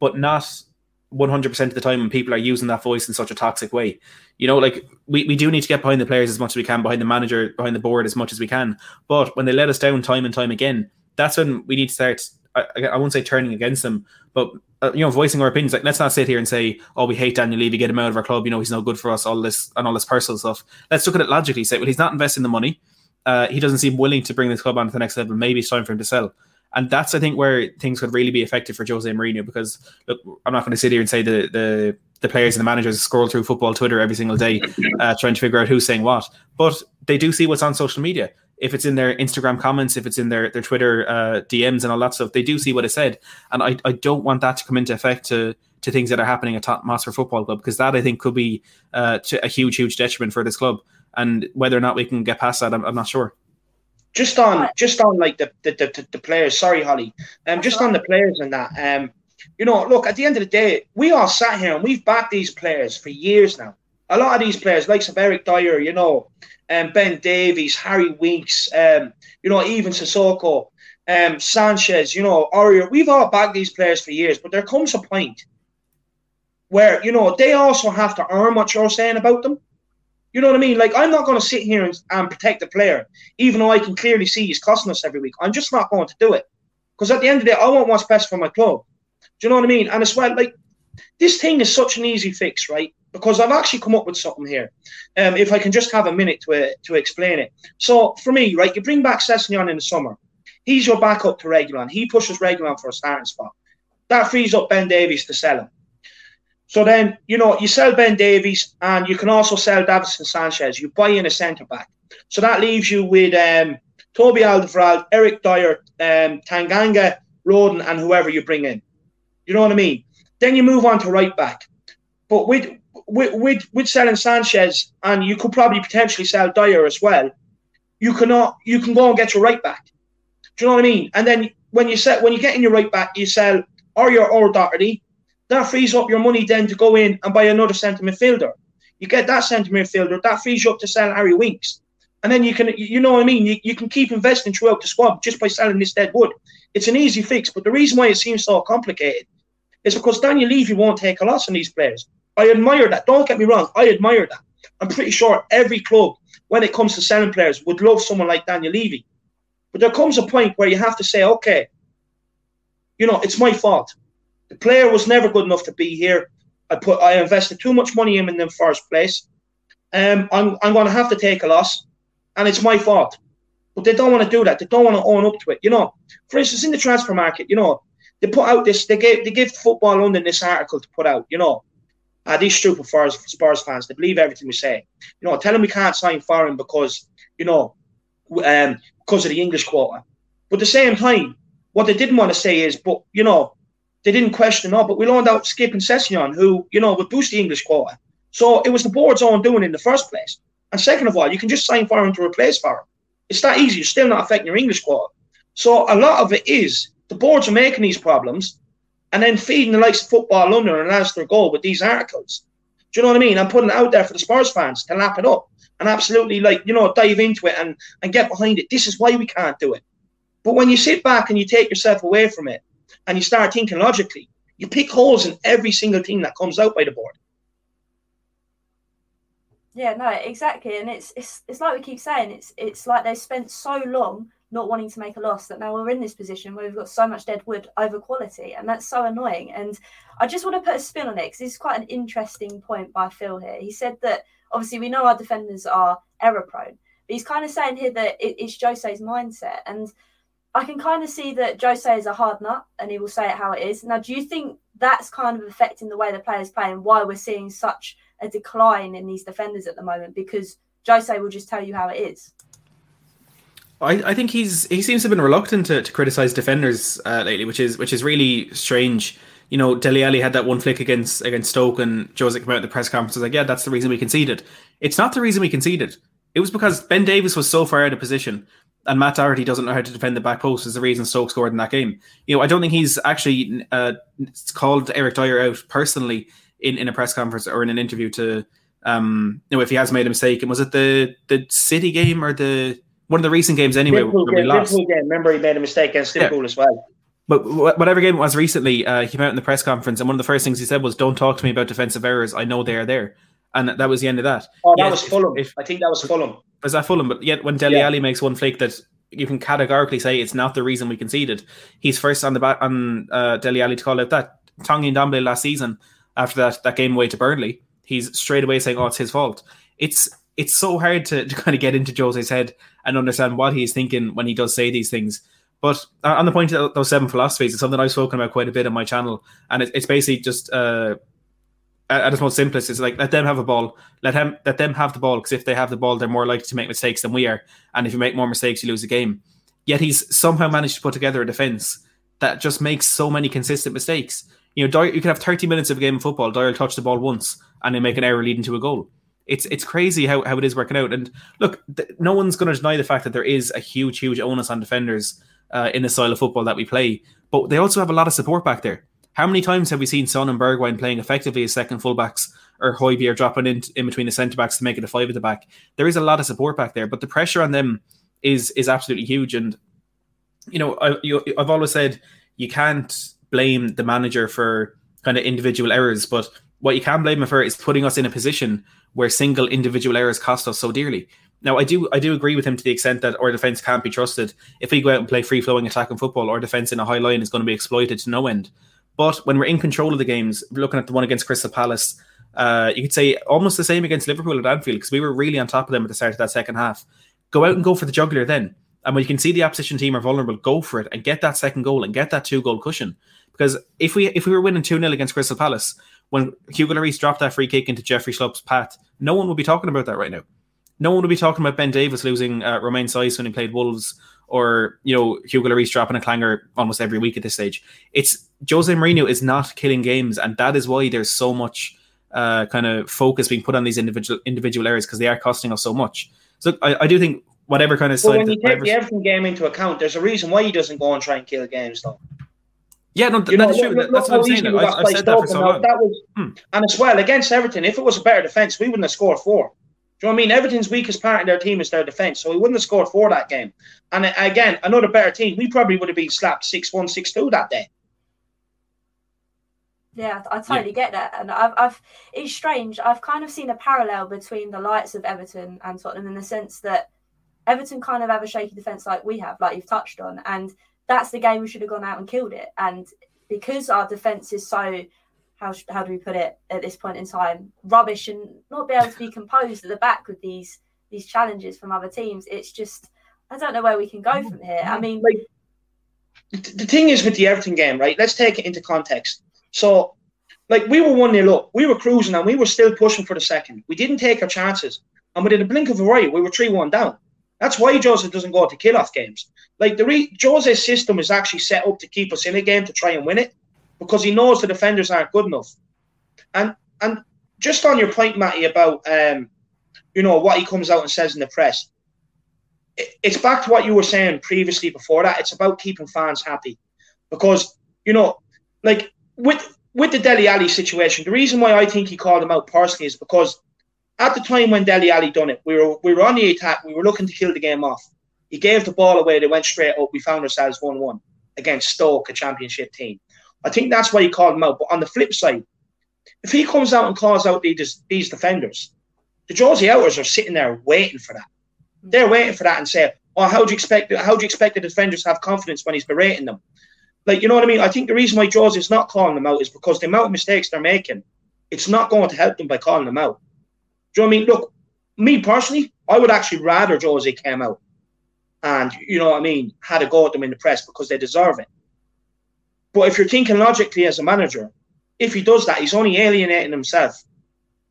but not 100% of the time when people are using that voice in such a toxic way. You know, like we, we do need to get behind the players as much as we can, behind the manager, behind the board as much as we can. But when they let us down time and time again, that's when we need to start. I, I won't say turning against them, but uh, you know, voicing our opinions. Like, let's not sit here and say, "Oh, we hate Daniel Levy, get him out of our club." You know, he's no good for us. All this and all this personal stuff. Let's look at it logically. Say, well, he's not investing the money. Uh, he doesn't seem willing to bring this club on to the next level. Maybe it's time for him to sell. And that's, I think, where things could really be effective for Jose Mourinho. Because look, I'm not going to sit here and say the the the players and the managers scroll through football Twitter every single day, uh, trying to figure out who's saying what. But they do see what's on social media if it's in their Instagram comments, if it's in their their Twitter uh, DMs and all that stuff, they do see what is said, and I, I don't want that to come into effect to to things that are happening at Tottenham Football Club because that I think could be uh, a huge huge detriment for this club, and whether or not we can get past that, I'm, I'm not sure. Just on just on like the the, the, the players, sorry Holly, um, just on the players and that, um, you know, look at the end of the day, we all sat here and we've backed these players for years now. A lot of these players, like some Eric Dier, you know, um, Ben Davies, Harry Winks, um, you know, even Sissoko, um, Sanchez, you know, Aurier. We've all backed these players for years, but there comes a point where, you know, they also have to earn what you're saying about them. You know what I mean? Like, I'm not going to sit here and, and protect the player, even though I can clearly see he's costing us every week. I'm just not going to do it. Because at the end of the day, I want what's best for my club. Do you know what I mean? And as well, like, this thing is such an easy fix, right? Because I've actually come up with something here. Um, if I can just have a minute to to explain it. So for me, right, you bring back Sessegnon in the summer. He's your backup to Reguilon. He pushes Reguilon for a starting spot. That frees up Ben Davies to sell him. So then, you know, you sell Ben Davies and you can also sell Davinson Sanchez. You buy in a centre back. So that leaves you with um, Toby Alderweireld, Eric Dier, um, Tanganga, Rodon, and whoever you bring in. You know what I mean? Then you move on to right back. But with with, with, with selling Sanchez, and you could probably potentially sell Dier as well. You cannot. You can go and get your right back. Do you know what I mean? And then when you set when you get in your right back, you sell or your or Doherty. That frees up your money then to go in and buy another centre midfielder. You get that centre midfielder. That frees you up to sell Harry Winks. And then you can, you know what I mean? You, you can keep investing throughout the squad just by selling this dead wood. It's an easy fix, but the reason why it seems so complicated is because Daniel Levy won't take a loss on these players. I admire that. Don't get me wrong. I admire that. I'm pretty sure every club, when it comes to selling players, would love someone like Daniel Levy. But there comes a point where you have to say, okay, you know, it's my fault. The player was never good enough to be here. I put, I invested too much money in him in the first place. Um, I'm, I'm going to have to take a loss, and it's my fault. But they don't want to do that. They don't want to own up to it. You know, for instance, in the transfer market, you know, they put out this. They gave they give Football London this article to put out. You know, uh, these stupid Spurs, Spurs fans, they believe everything we say. You know, tell them we can't sign foreign because, you know, um, because of the English quota. But at the same time, what they didn't want to say is, but, you know, they didn't question, no, but we loaned out Skipp and Sessegnon, who, you know, would boost the English quota. So it was the board's own doing in the first place. And second of all, you can just sign foreign to replace foreign. It's that easy. You're still not affecting your English quota. So a lot of it is the boards are making these problems and then feeding the likes of Football London and Alasdair Gold with these articles. Do you know what I mean? I'm putting it out there for the Spurs fans to lap it up and absolutely like, you know, dive into it and, and get behind it. This is why we can't do it. But when you sit back and you take yourself away from it and you start thinking logically, you pick holes in every single thing that comes out by the board. Yeah, no, exactly. And it's it's it's like we keep saying, it's it's like they've spent so long not wanting to make a loss that now we're in this position where we've got so much dead wood over quality and that's so annoying. And i just want to put a spin on it because this is quite an interesting point by phil here. He said that obviously we know our defenders are error prone but he's kind of saying here that it, it's jose's mindset. And i can kind of see that jose is a hard nut and he will say it how it is. Now do you think that's kind of affecting the way the players play and why we're seeing such a decline in these defenders at the moment? Because jose will just tell you how it is I, I think he's he seems to have been reluctant to, to criticize defenders uh, lately, which is which is really strange. You know, Dele Alli had that one flick against against Stoke, and Jose came out at the press conference and was like, "Yeah, that's the reason we conceded." It's not the reason we conceded. It was because Ben Davies was so far out of position, and Matt Doherty doesn't know how to defend the back post. Is the reason Stoke scored in that game. You know, I don't think he's actually uh, called Eric Dier out personally in, in a press conference or in an interview to, um, you know, if he has made a mistake. And was it the the City game or the one of the recent games anyway. Liverpool game, Liverpool game. Remember, he made a mistake against Liverpool yeah. as well. But whatever game it was recently, uh, he came out in the press conference, and one of the first things he said was, "Don't talk to me about defensive errors. I know they are there." And that was the end of that. Oh, that was Fulham. If, I think that was Fulham. Was that Fulham? But yet, when Dele yeah. Alli makes one flick that you can categorically say it's not the reason we conceded, he's first on the back on uh, Dele Alli to call out that Tanguy Ndombele last season after that that game away to Burnley. He's straight away saying, "Oh, it's his fault." It's it's so hard to, to kind of get into Jose's head and understand what he's thinking when he does say these things. But uh, on the point of those seven philosophies, it's something I've spoken about quite a bit on my channel, and it, it's basically just uh, at its most simplest, it's like let them have a ball, let them let them have the ball, because if they have the ball, they're more likely to make mistakes than we are, and if you make more mistakes, you lose the game. Yet he's somehow managed to put together a defense that just makes so many consistent mistakes. You know, Dier, you can have 30 minutes of a game of football, Dier touch the ball once, and they make an error leading to a goal it's it's crazy how, how it is working out. And look, th- no one's going to deny the fact that there is a huge, huge onus on defenders uh, in the style of football that we play. But they also have a lot of support back there. How many times have we seen Son and Bergwijn playing effectively as second fullbacks, or Højbjerg dropping in in between the centre backs to make it a five at the back? There is a lot of support back there, but the pressure on them is is absolutely huge. And you know, I, you, I've always said you can't blame the manager for kind of individual errors, but what you can blame him for is putting us in a position where single individual errors cost us so dearly. Now, I do I do agree with him to the extent that our defense can't be trusted. If we go out and play free flowing attacking football, our defense in a high line is going to be exploited to no end. But when we're in control of the games, looking at the one against Crystal Palace, uh, you could say almost the same against Liverpool at Anfield because we were really on top of them at the start of that second half. Go out and go for the juggler then. And when you can see the opposition team are vulnerable, go for it and get that second goal and get that two goal cushion. Because if we if we were winning 2 0 against Crystal Palace, when Hugo Lloris dropped that free kick into Jeffrey Schlupp's path, no one would be talking about that right now. No one would be talking about Ben Davies losing uh, Romain Saïss when he played Wolves, or you know Hugo Lloris dropping a clanger almost every week at this stage. It's Jose Mourinho is not killing games, and that is why there's so much uh, kind of focus being put on these individual individual areas because they are costing us so much. So I, I do think whatever kind of well, when you take the Everton game into account, there's a reason why he doesn't go and try and kill games, though. Yeah, no, you know, true. Look, that's what I'm saying. I've, I've said that for so long. That was, hmm. And as well, against Everton, if it was a better defence, we wouldn't have scored four. Do you know what I mean? Everton's weakest part of their team is their defence, so we wouldn't have scored four that game. And uh, again, another better team, we probably would have been slapped 6 1, 6 2 that day. Yeah, I totally yeah. get that, and I've, I've, it's strange. I've kind of seen a parallel between the lights of Everton and Tottenham in the sense that Everton kind of have a shaky defense like we have, like you've touched on, and that's the game we should have gone out and killed it. And because our defense is so how how do we put it at this point in time rubbish and not be able to be composed at the back with these these challenges from other teams it's just i don't know where we can go mm-hmm. from here. I mm-hmm. mean like the thing is with the everton game right let's take it into context. So like we were one nil up we were cruising and we were still pushing for the second. We didn't take our chances. And within a blink of an eye we were 3-1 down that's why Jose doesn't go to kill off games. Like the re- Jose's system is actually set up to keep us in a game to try and win it because he knows the defenders aren't good enough. And and just on your point, Matty, about um, you know what he comes out and says in the press, it, it's back to what you were saying previously. Before that, it's about keeping fans happy because you know, like with with the Dele Alli situation, the reason why I think he called him out personally is because at the time when Dele Alli done it, we were we were on the attack. We were looking to kill the game off. He gave the ball away. They went straight up. We found ourselves one one against Stoke, a championship team. I think that's why he called him out. But on the flip side, if he comes out and calls out these these defenders, the Jose Outers are sitting there waiting for that. They're waiting for that and say, "Oh, how do you expect? How do you expect the defenders to have confidence when he's berating them?" Like, you know what I mean? I think the reason why Jose's not calling them out is because the amount of mistakes they're making, it's not going to help them by calling them out. Do you know what I mean? Look, me personally, I would actually rather Jose came out and, you know what I mean, had a go at them in the press because they deserve it. But if you're thinking logically as a manager, if he does that, he's only alienating himself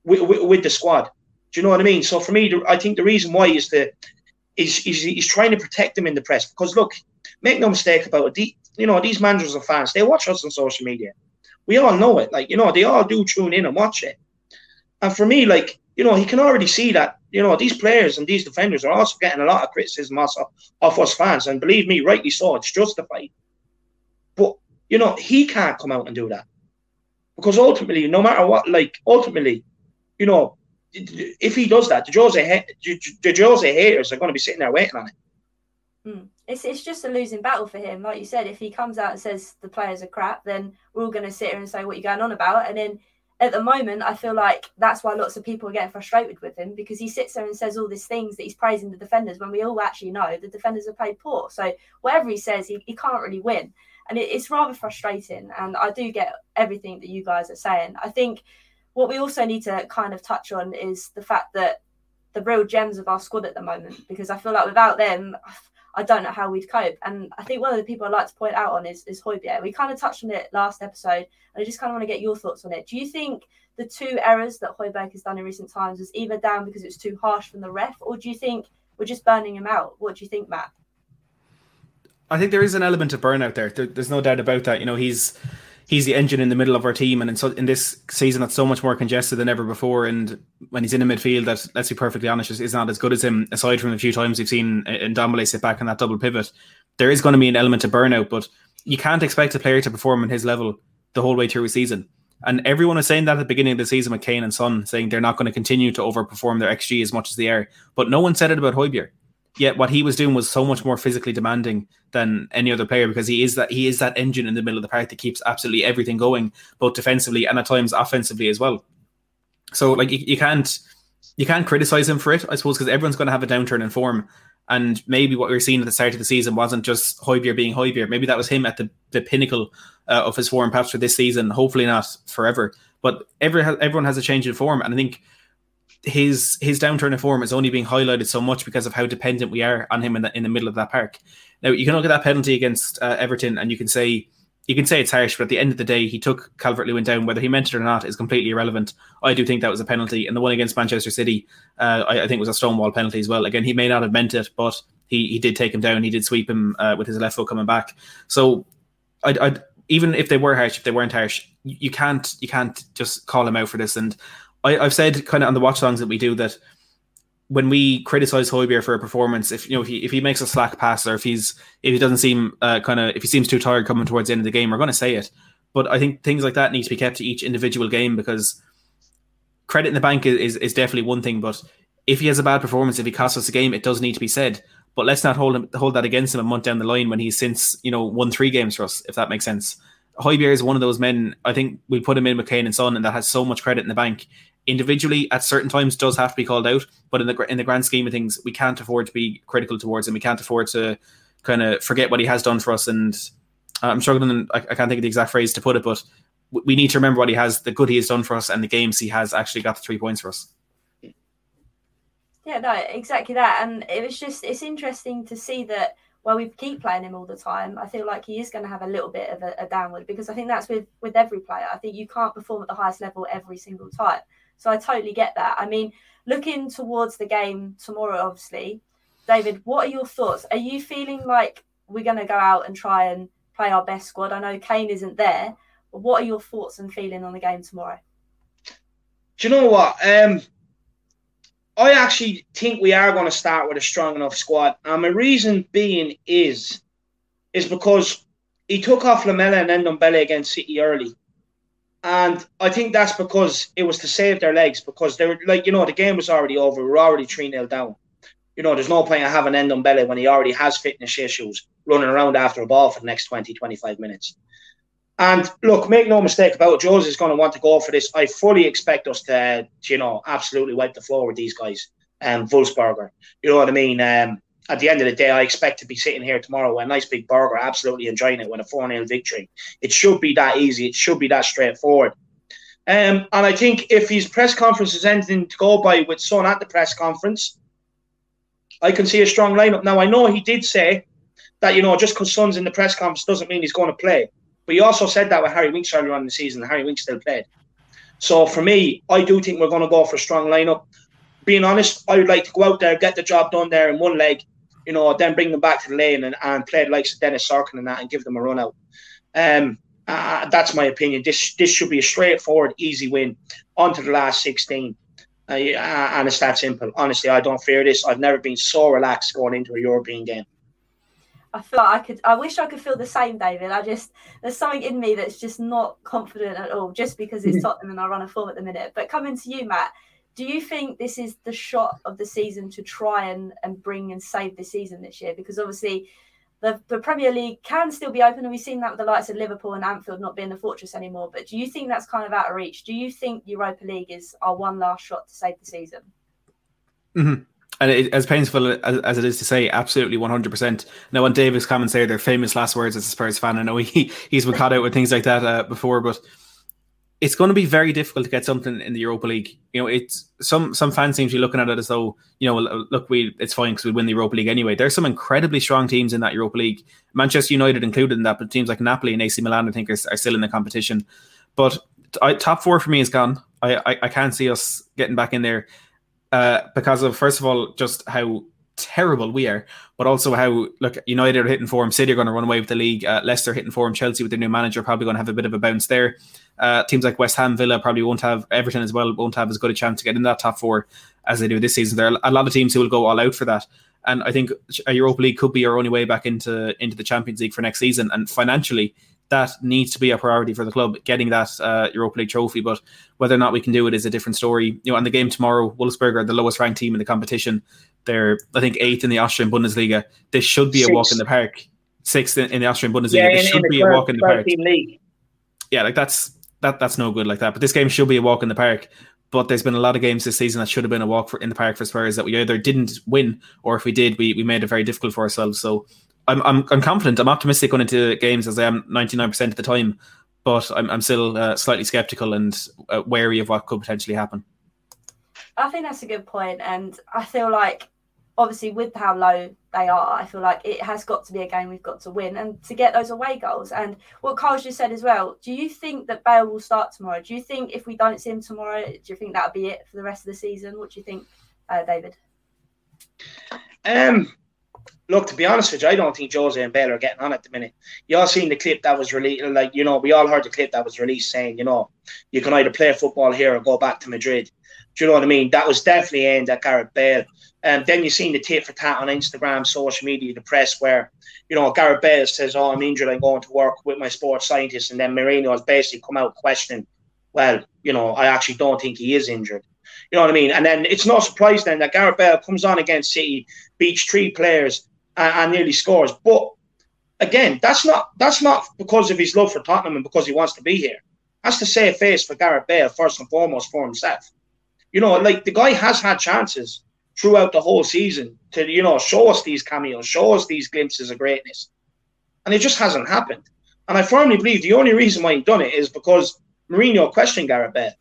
with, with, with the squad. Do you know what I mean? So for me, I think the reason why is that he's, he's, he's trying to protect them in the press because look, make no mistake about it. The, you know, these managers are fans. They watch us on social media. We all know it. Like, you know, they all do tune in and watch it. And for me, like, you know, he can already see that, you know, these players and these defenders are also getting a lot of criticism also of us fans. And believe me, rightly so, it's justified. But, you know, he can't come out and do that. Because ultimately, no matter what, like, ultimately, you know, if he does that, the Jose, the Jose haters are going to be sitting there waiting on it. Mm. It's it's just a losing battle for him. Like you said, if he comes out and says the players are crap, then we're all going to sit here and say what you're going on about. And then at the moment, I feel like that's why lots of people are getting frustrated with him because he sits there and says all these things that he's praising the defenders when we all actually know the defenders have played poor. So whatever he says, he, he can't really win. And it, it's rather frustrating. And I do get everything that you guys are saying. I think what we also need to kind of touch on is the fact that the real gems of our squad at the moment, because I feel like without them, I don't know how we'd cope. And I think one of the people I'd like to point out on is, is Højbjerg. We kind of touched on it last episode, and I just kind of want to get your thoughts on it. Do you think the two errors that Højbjerg has done in recent times was either down because it was too harsh from the ref, or do you think we're just burning him out? What do you think, Matt? I think there is an element of burnout there. there there's no doubt about that. You know, he's he's the engine in the middle of our team, and in, so, in this season that's so much more congested than ever before. And when he's in the midfield, that let's be perfectly honest, is, not as good as him. Aside from a few times we've seen uh, Ndombele sit back in that double pivot, there is going to be an element of burnout. But you can't expect a player to perform at his level the whole way through a season. And everyone was saying that at the beginning of the season with Kane and Son, saying they're not going to continue to overperform their XG as much as they are. But no one said it about Højbjerg yet what he was doing was so much more physically demanding than any other player because he is that he is that engine in the middle of the park that keeps absolutely everything going, both defensively and at times offensively as well. So like you, you can't you can't criticize him for it, I suppose, because everyone's going to have a downturn in form. And maybe what we are seeing at the start of the season wasn't just Højbjerg being Højbjerg. Maybe that was him at the, the pinnacle uh, of his form, perhaps for this season. Hopefully not forever. But every, everyone has a change in form, and I think his his downturn in form is only being highlighted so much because of how dependent we are on him in the in the middle of that park. Now you can look at that penalty against uh, Everton, and you can say you can say it's harsh, but at the end of the day, he took Calvert Lewin down. Whether he meant it or not is completely irrelevant. I do think that was a penalty, and the one against Manchester City, uh, I, I, think was a stonewall penalty as well. Again, he may not have meant it, but he he did take him down. He did sweep him uh, with his left foot coming back. So, I, even if they were harsh, if they weren't harsh, you can't you can't just call him out for this. And I, have said kind of on the watch songs that we do that when we criticize Højbjerg for a performance, if you know if he, if he makes a slack pass or if he's if he doesn't seem uh, kind of if he seems too tired coming towards the end of the game, we're going to say it. But I think things like that need to be kept to each individual game because credit in the bank is, is definitely one thing. But if he has a bad performance, if he costs us a game, it does need to be said. But let's not hold him hold that against him a month down the line when he's since you know won three games for us, if that makes sense. Højbjerg is one of those men. I think we put him in with Kane and Son, and that has so much credit in the bank individually at certain times does have to be called out, but in the in the grand scheme of things, we can't afford to be critical towards him. We can't afford to kind of forget what he has done for us. And I'm struggling. I, can't think of the exact phrase to put it, but we need to remember what he has, the good he has done for us, and the games he has actually got the three points for us. Yeah, no, exactly that. And it was just it's interesting to see that while we keep playing him all the time, I feel like he is going to have a little bit of a, a, downward because I think that's with with every player. I think you can't perform at the highest level every single time. So I totally get that. I mean, looking towards the game tomorrow, obviously, David, what are your thoughts? Are you feeling like we're going to go out and try and play our best squad? I know Kane isn't there, but what are your thoughts and feeling on the game tomorrow? Do you know what? Um, I actually think we are going to start with a strong enough squad, and my reason being is is because he took off Lamela and then Ndombele against City early, and I think that's because it was to save their legs because they were like, you know, the game was already over. We are already 3 0 down. You know, there's no point in having Ndombele when he already has fitness issues running around after a ball for the next 20, 25 minutes. And look, make no mistake about it, Jose is going to want to go for this. I fully expect us to, you know, absolutely wipe the floor with these guys. and Um, Wolfsberger, you know what I mean? Um, at the end of the day, I expect to be sitting here tomorrow with a nice big burger, absolutely enjoying it with a 4 0 victory. It should be that easy. It should be that straightforward. Um, and I think if his press conference is anything to go by with Son at the press conference, I can see a strong lineup. Now, I know he did say that, you know, just because Son's in the press conference doesn't mean he's going to play. But he also said that with Harry Winks earlier on in the season, Harry Winks still played. So for me, I do think we're going to go for a strong lineup. being honest, I would like to go out there, get the job done there in one leg, you know, then bring them back to the lane and, and play likes of Dennis Sarkin and that and give them a run out. Um, uh, that's my opinion. This this should be a straightforward, easy win onto the last 16. Uh, and it's that simple. Honestly, I don't fear this. I've never been so relaxed going into a European game. I feel like I could. I wish I could feel the same, David. I just there's something in me that's just not confident at all, just because it's Tottenham and I run a form at the minute. But coming to you, Matt, do you think this is the shot of the season to try and and bring and save the season this year? Because obviously the, the Premier League can still be open, and we've seen that with the likes of Liverpool and Anfield not being the fortress anymore. But do you think that's kind of out of reach? Do you think Europa League is our one last shot to save the season? Mm-hmm. And it, as painful as, as, it is to say, absolutely 100%. Now, on David's comments there, their famous last words as a Spurs fan, I know he, he's been caught out with things like that uh, before, but it's going to be very difficult to get something in the Europa League. You know, it's some some fans seem to be looking at it as though you know, look, we it's fine because we win the Europa League anyway. There's some incredibly strong teams in that Europa League, Manchester United included in that, but teams like Napoli and AC Milan, I think, are, are still in the competition. But I, top four for me is gone. I, I, I can't see us getting back in there uh, because of first of all just how terrible we are, but also how look United are hitting form, City are going to run away with the league, uh, Leicester hitting form, Chelsea with their new manager probably going to have a bit of a bounce there. Uh, teams like West Ham, Villa probably won't have Everton as well, won't have as good a chance to get in that top four as they do this season. There are a lot of teams who will go all out for that. And I think a Europa League could be our only way back into into the Champions League for next season. And financially, that needs to be a priority for the club, getting that uh, Europa League trophy. But whether or not we can do it is a different story. You know, on the game tomorrow, Wolfsburg are the lowest ranked team in the competition. They're, I think, eighth in the Austrian Bundesliga. This should be Six. a walk in the park. Sixth in, in the Austrian Bundesliga. Yeah, this in, should in be a walk in the park. League. Yeah, like that's that that's no good like that. But this game should be a walk in the park. But there's been a lot of games this season that should have been a walk for, in the park for Spurs that we either didn't win or if we did, we, we made it very difficult for ourselves. So I'm, I'm, I'm confident. I'm optimistic going into games as I am 99% of the time, but I'm, I'm still uh, slightly skeptical and uh, wary of what could potentially happen. I think that's a good point, and I feel like obviously with how low they are, I feel like it has got to be a game we've got to win and to get those away goals. And what Carl's just said as well, do you think that Bale will start tomorrow? Do you think if we don't see him tomorrow, do you think that'll be it for the rest of the season? What do you think, uh, David? Um, look, to be honest with you, I don't think Jose and Bale are getting on at the minute. You all seen the clip that was released, like, you know, we all heard the clip that was released saying, you know, you can either play football here or go back to Madrid. Do you know what I mean? That was definitely aimed at Gareth Bale. And um, then you've seen the tit for tat on Instagram, social media, the press, where you know Gareth Bale says, "Oh, I'm injured. I'm going to work with my sports scientist," and then Mourinho has basically come out questioning, "Well, you know, I actually don't think he is injured." You know what I mean? And then it's no surprise then that Gareth Bale comes on against City, beats three players, and, and nearly scores. But again, that's not that's not because of his love for Tottenham and because he wants to be here. That's to save face for Gareth Bale first and foremost for himself. You know, like the guy has had chances throughout the whole season to, you know, show us these cameos, show us these glimpses of greatness. And it just hasn't happened. And I firmly believe the only reason why he done it is because Mourinho questioned Gareth Bale.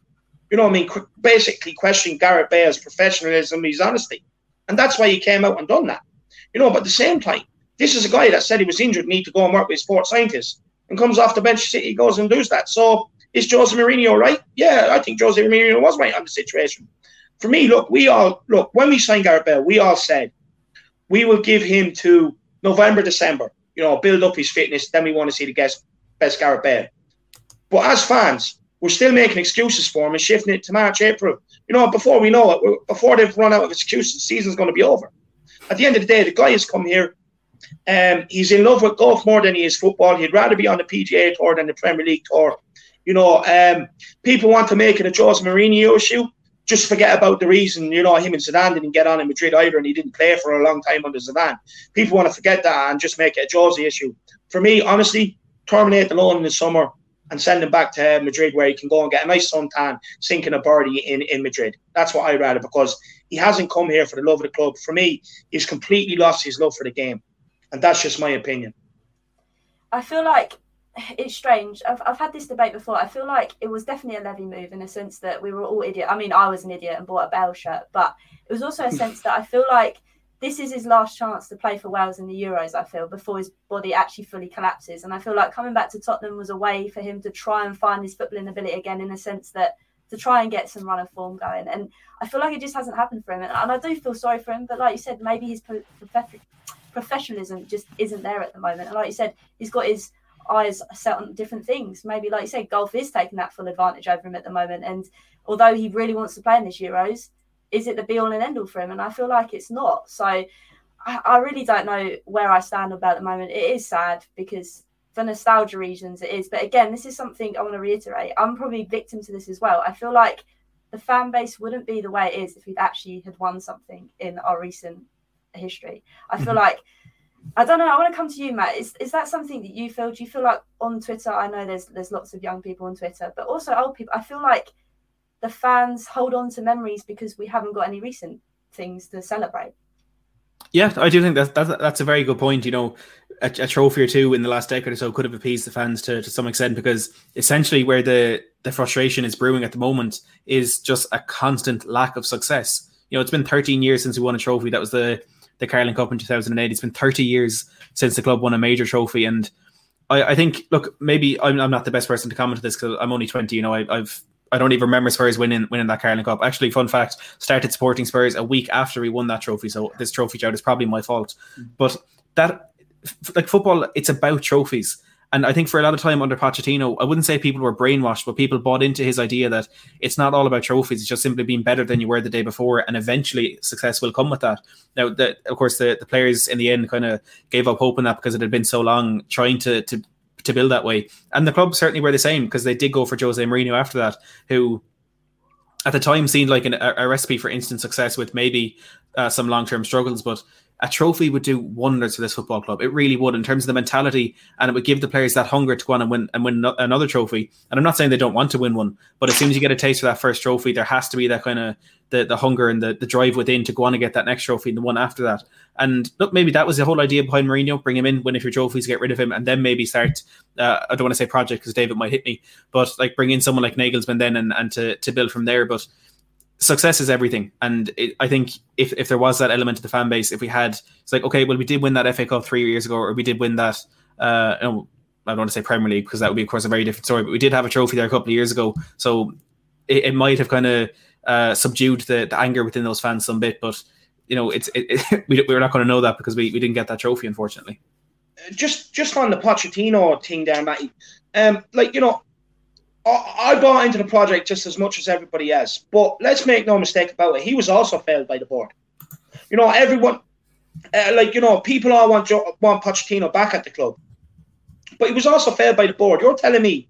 You know I mean? Basically questioned Gareth Bale's professionalism, his honesty. And that's why he came out and done that. You know, but at the same time, this is a guy that said he was injured, need to go and work with sports scientists, and comes off the bench, City goes and does that. So is Jose Mourinho right? Yeah, I think Jose Mourinho was right on the situation for me, look, we all look when we signed Gareth Bale, we all said we will give him to November, December. You know, build up his fitness. Then we want to see the best, best Gareth Bale. But as fans, we're still making excuses for him and shifting it to March, April. You know, before we know it, before they've run out of excuses, the season's going to be over. At the end of the day, the guy has come here. Um, he's in love with golf more than he is football. He'd rather be on the PGA Tour than the Premier League Tour. You know, um, people want to make it a Jose Mourinho issue just forget about the reason, you know, him and Zidane didn't get on in Madrid either, and he didn't play for a long time under Zidane. People want to forget that and just make it a Jose issue. For me, honestly, terminate the loan in the summer and send him back to Madrid where he can go and get a nice suntan, sinking a birdie in, in Madrid. That's what I'd rather because he hasn't come here for the love of the club. For me, he's completely lost his love for the game. And that's just my opinion. I feel like it's strange. I've, I've had this debate before. I feel like it was definitely a Levy move in the sense that we were all idiot. I mean, I was an idiot and bought a Bale shirt, but it was also a sense that I feel like this is his last chance to play for Wales in the Euros. I feel before his body actually fully collapses, and I feel like coming back to Tottenham was a way for him to try and find his footballing ability again. In the sense that to try and get some run of form going. And I feel like it just hasn't happened for him. And, I do feel sorry for him. But like you said, maybe his professionalism just isn't there at the moment. And like you said, he's got his eyes set on different things. Maybe, like you said, golf is taking that full advantage over him at the moment. And although he really wants to play in this Euros, is it the be all and end all for him? And I feel like it's not. So I, I really don't know where I stand about the moment. It is sad because for nostalgia reasons it is. But again, this is something I want to reiterate. I'm probably victim to this as well. I feel like the fan base wouldn't be the way it is if we'd actually had won something in our recent history. I feel mm-hmm. like I don't know. I want to come to you, Matt. Is is that something that you feel? Do you feel like on Twitter? I know there's there's lots of young people on Twitter, but also old people. I feel like the fans hold on to memories because we haven't got any recent things to celebrate. Yeah, I do think that, that that's a very good point. You know, a, a, trophy or two in the last decade or so could have appeased the fans to, to some extent because essentially where the the frustration is brewing at the moment is just a constant lack of success. You know, it's been 13 years since we won a trophy. That was the the Carling Cup in 2008. It's been 30 years since the club won a major trophy, and I, I think, look, maybe I'm, I'm, not the best person to comment on this because I'm only 20. You know, I, I've I don't even remember Spurs winning winning that Carling Cup. Actually, fun fact: started supporting Spurs a week after we won that trophy. So this trophy drought is probably my fault. But that, like football, it's about trophies. And I think for a lot of time under Pochettino, I wouldn't say people were brainwashed, but people bought into his idea that it's not all about trophies; it's just simply being better than you were the day before, and eventually success will come with that. Now, the, of course, the, the players in the end kind of gave up hope that because it had been so long trying to to to build that way, and the club certainly were the same because they did go for Jose Mourinho after that, who at the time seemed like an, a, a, recipe for instant success with maybe uh, some long term struggles, but a trophy would do wonders for this football club. It really would in terms of the mentality, and it would give the players that hunger to go on and win and win another trophy. And I'm not saying they don't want to win one, but as soon as you get a taste for that first trophy, there has to be that kind of the, the hunger and the, the drive within to go on and get that next trophy and the one after that. And look, maybe that was the whole idea behind Mourinho: bring him in, win a few trophies, get rid of him, and then maybe start. Uh, I don't want to say project because David might hit me, but like bring in someone like Nagelsmann then and, and to to build from there. But success is everything. And it, I think if, if there was that element of the fan base, if we had, it's like, okay, well, we did win that FA Cup three years ago, or we did win that, uh, know, I don't want to say Premier League because that would be, of course, a very different story, but we did have a trophy there a couple of years ago. So it, it might have kind of uh, subdued the, the anger within those fans some bit. But, you know, it's it, it, we, we're not going to know that because we, we didn't get that trophy, unfortunately. Just just on the Pochettino thing there, Matty. Um, like, you know, I bought into the project just as much as everybody else. But let's make no mistake about it. He was also failed by the board. You know, everyone, uh, like, you know, people all want, want Pochettino back at the club. But he was also failed by the board. You're telling me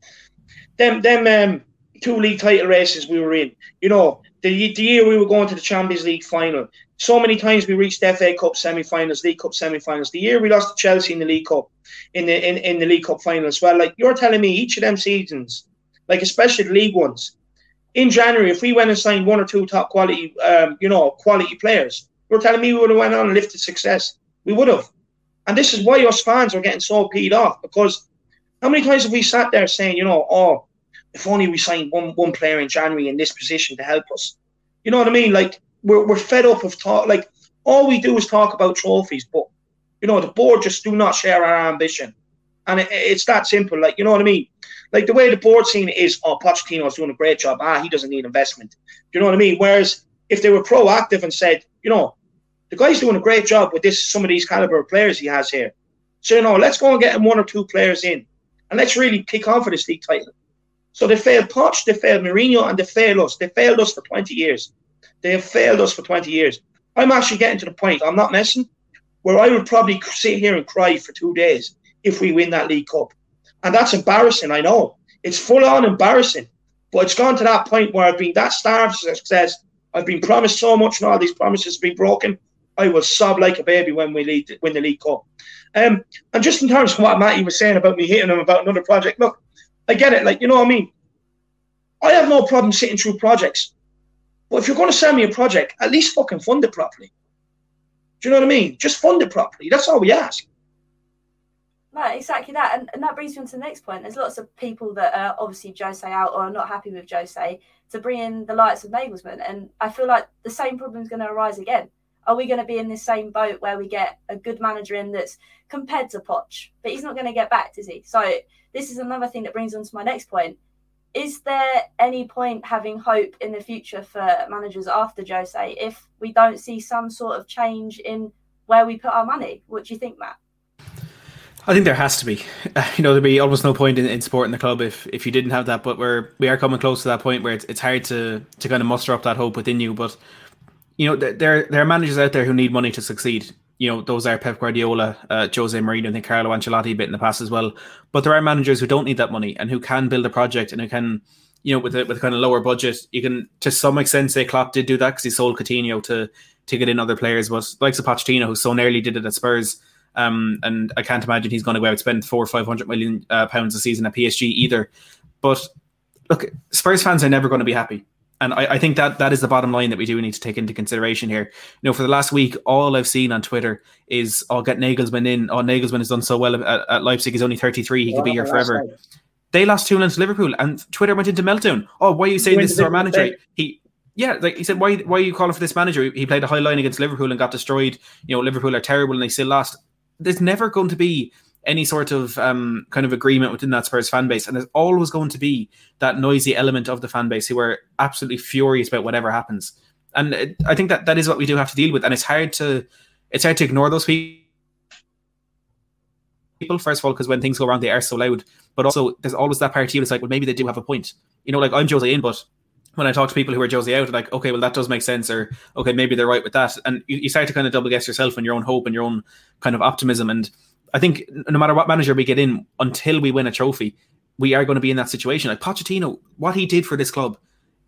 them, them um, two league title races we were in, you know, the, the year we were going to the Champions League final, so many times we reached FA Cup semi-finals, League Cup semi-finals. The year we lost to Chelsea in the League Cup, in the in, in the League Cup final as well. Like you're telling me, each of them seasons, like especially the league ones. In January, if we went and signed one or two top quality, um, you know, quality players, you're telling me we would have went on and lifted success. We would have. And this is why us fans are getting so peed off because how many times have we sat there saying, you know, oh, if only we signed one one player in January in this position to help us. You know what I mean? Like we're we're fed up of talk. Like all we do is talk about trophies, but you know the board just do not share our ambition, and it, it's that simple. Like you know what I mean? Like the way the board scene is, oh, Pochettino's doing a great job. Ah, he doesn't need investment. Do you know what I mean? Whereas if they were proactive and said, you know, the guy's doing a great job with this some of these caliber of players he has here. So you know, let's go and get him one or two players in, and let's really kick on for this league title. So they failed Poch, they failed Mourinho, and they failed us. They failed us for 20 years. They have failed us for 20 years. I'm actually getting to the point, I'm not messing, where I would probably sit here and cry for two days if we win that League Cup. And that's embarrassing, I know. It's full on embarrassing. But it's gone to that point where I've been that starved of success. I've been promised so much, and all these promises have been broken. I will sob like a baby when we lead, win the League Cup. Um, and just in terms of what Matty was saying about me hitting him about another project, look, I get it. Like, you know what I mean? I have no problem sitting through projects. But if you're going to send me a project, at least fucking fund it properly. Do you know what I mean? Just fund it properly. That's all we ask. No, exactly that. And, and that brings me on to the next point. There's lots of people that are obviously Jose out or are not happy with Jose to bring in the likes of Nagelsmann. And I feel like the same problem is going to arise again. Are we going to be in this same boat where we get a good manager in that's compared to Poch, but he's not going to get back, is he? So this is another thing that brings on to my next point. is there any point having hope in the future for managers after Jose if we don't see some sort of change in where we put our money? What do you think, Matt? I think there has to be. You know, there'd be almost no point in, in supporting the club if, if you didn't have that. But we're we are coming close to that point where it's, it's hard to to kind of muster up that hope within you. But you know, there there are managers out there who need money to succeed. You know, those are Pep Guardiola, uh, Jose Mourinho, think Carlo Ancelotti a bit in the past as well. But there are managers who don't need that money and who can build a project and who can, you know, with a, with a kind of lower budget, you can to some extent say Klopp did do that because he sold Coutinho to to get in other players. But like Pochettino, who so nearly did it at Spurs, um, and I can't imagine he's going to go out and spend four or five hundred million uh, pounds a season at PSG either. But look, Spurs fans are never going to be happy. And I, I, think that that is the bottom line that we do need to take into consideration here. You know, for the last week, all I've seen on Twitter is, "I'll oh, get Nagelsmann in." Oh, Nagelsmann has done so well at, at Leipzig. He's only thirty three. He could be here forever. They lost two 0 to Liverpool, and Twitter went into meltdown. Oh, why are you saying this is our manager? He yeah, like he said, why why are you calling for this manager? He played a high line against Liverpool and got destroyed. You know, Liverpool are terrible and they still lost. There's never going to be any sort of um, kind of agreement within that Spurs fan base, and there's always going to be that noisy element of the fan base who are absolutely furious about whatever happens. And it, I think that that is what we do have to deal with, and it's hard to it's hard to ignore those people. People, First of all, because when things go wrong, they are so loud. But also, there's always that part of you that's like, well, maybe they do have a point. You know, like I'm Jose in, but when I talk to people who are Jose out, like, okay, well, that does make sense, or okay, maybe they're right with that, and you, you start to kind of double guess yourself and your own hope and your own kind of optimism. And I think no matter what manager we get in, until we win a trophy, we are going to be in that situation. Like Pochettino, what he did for this club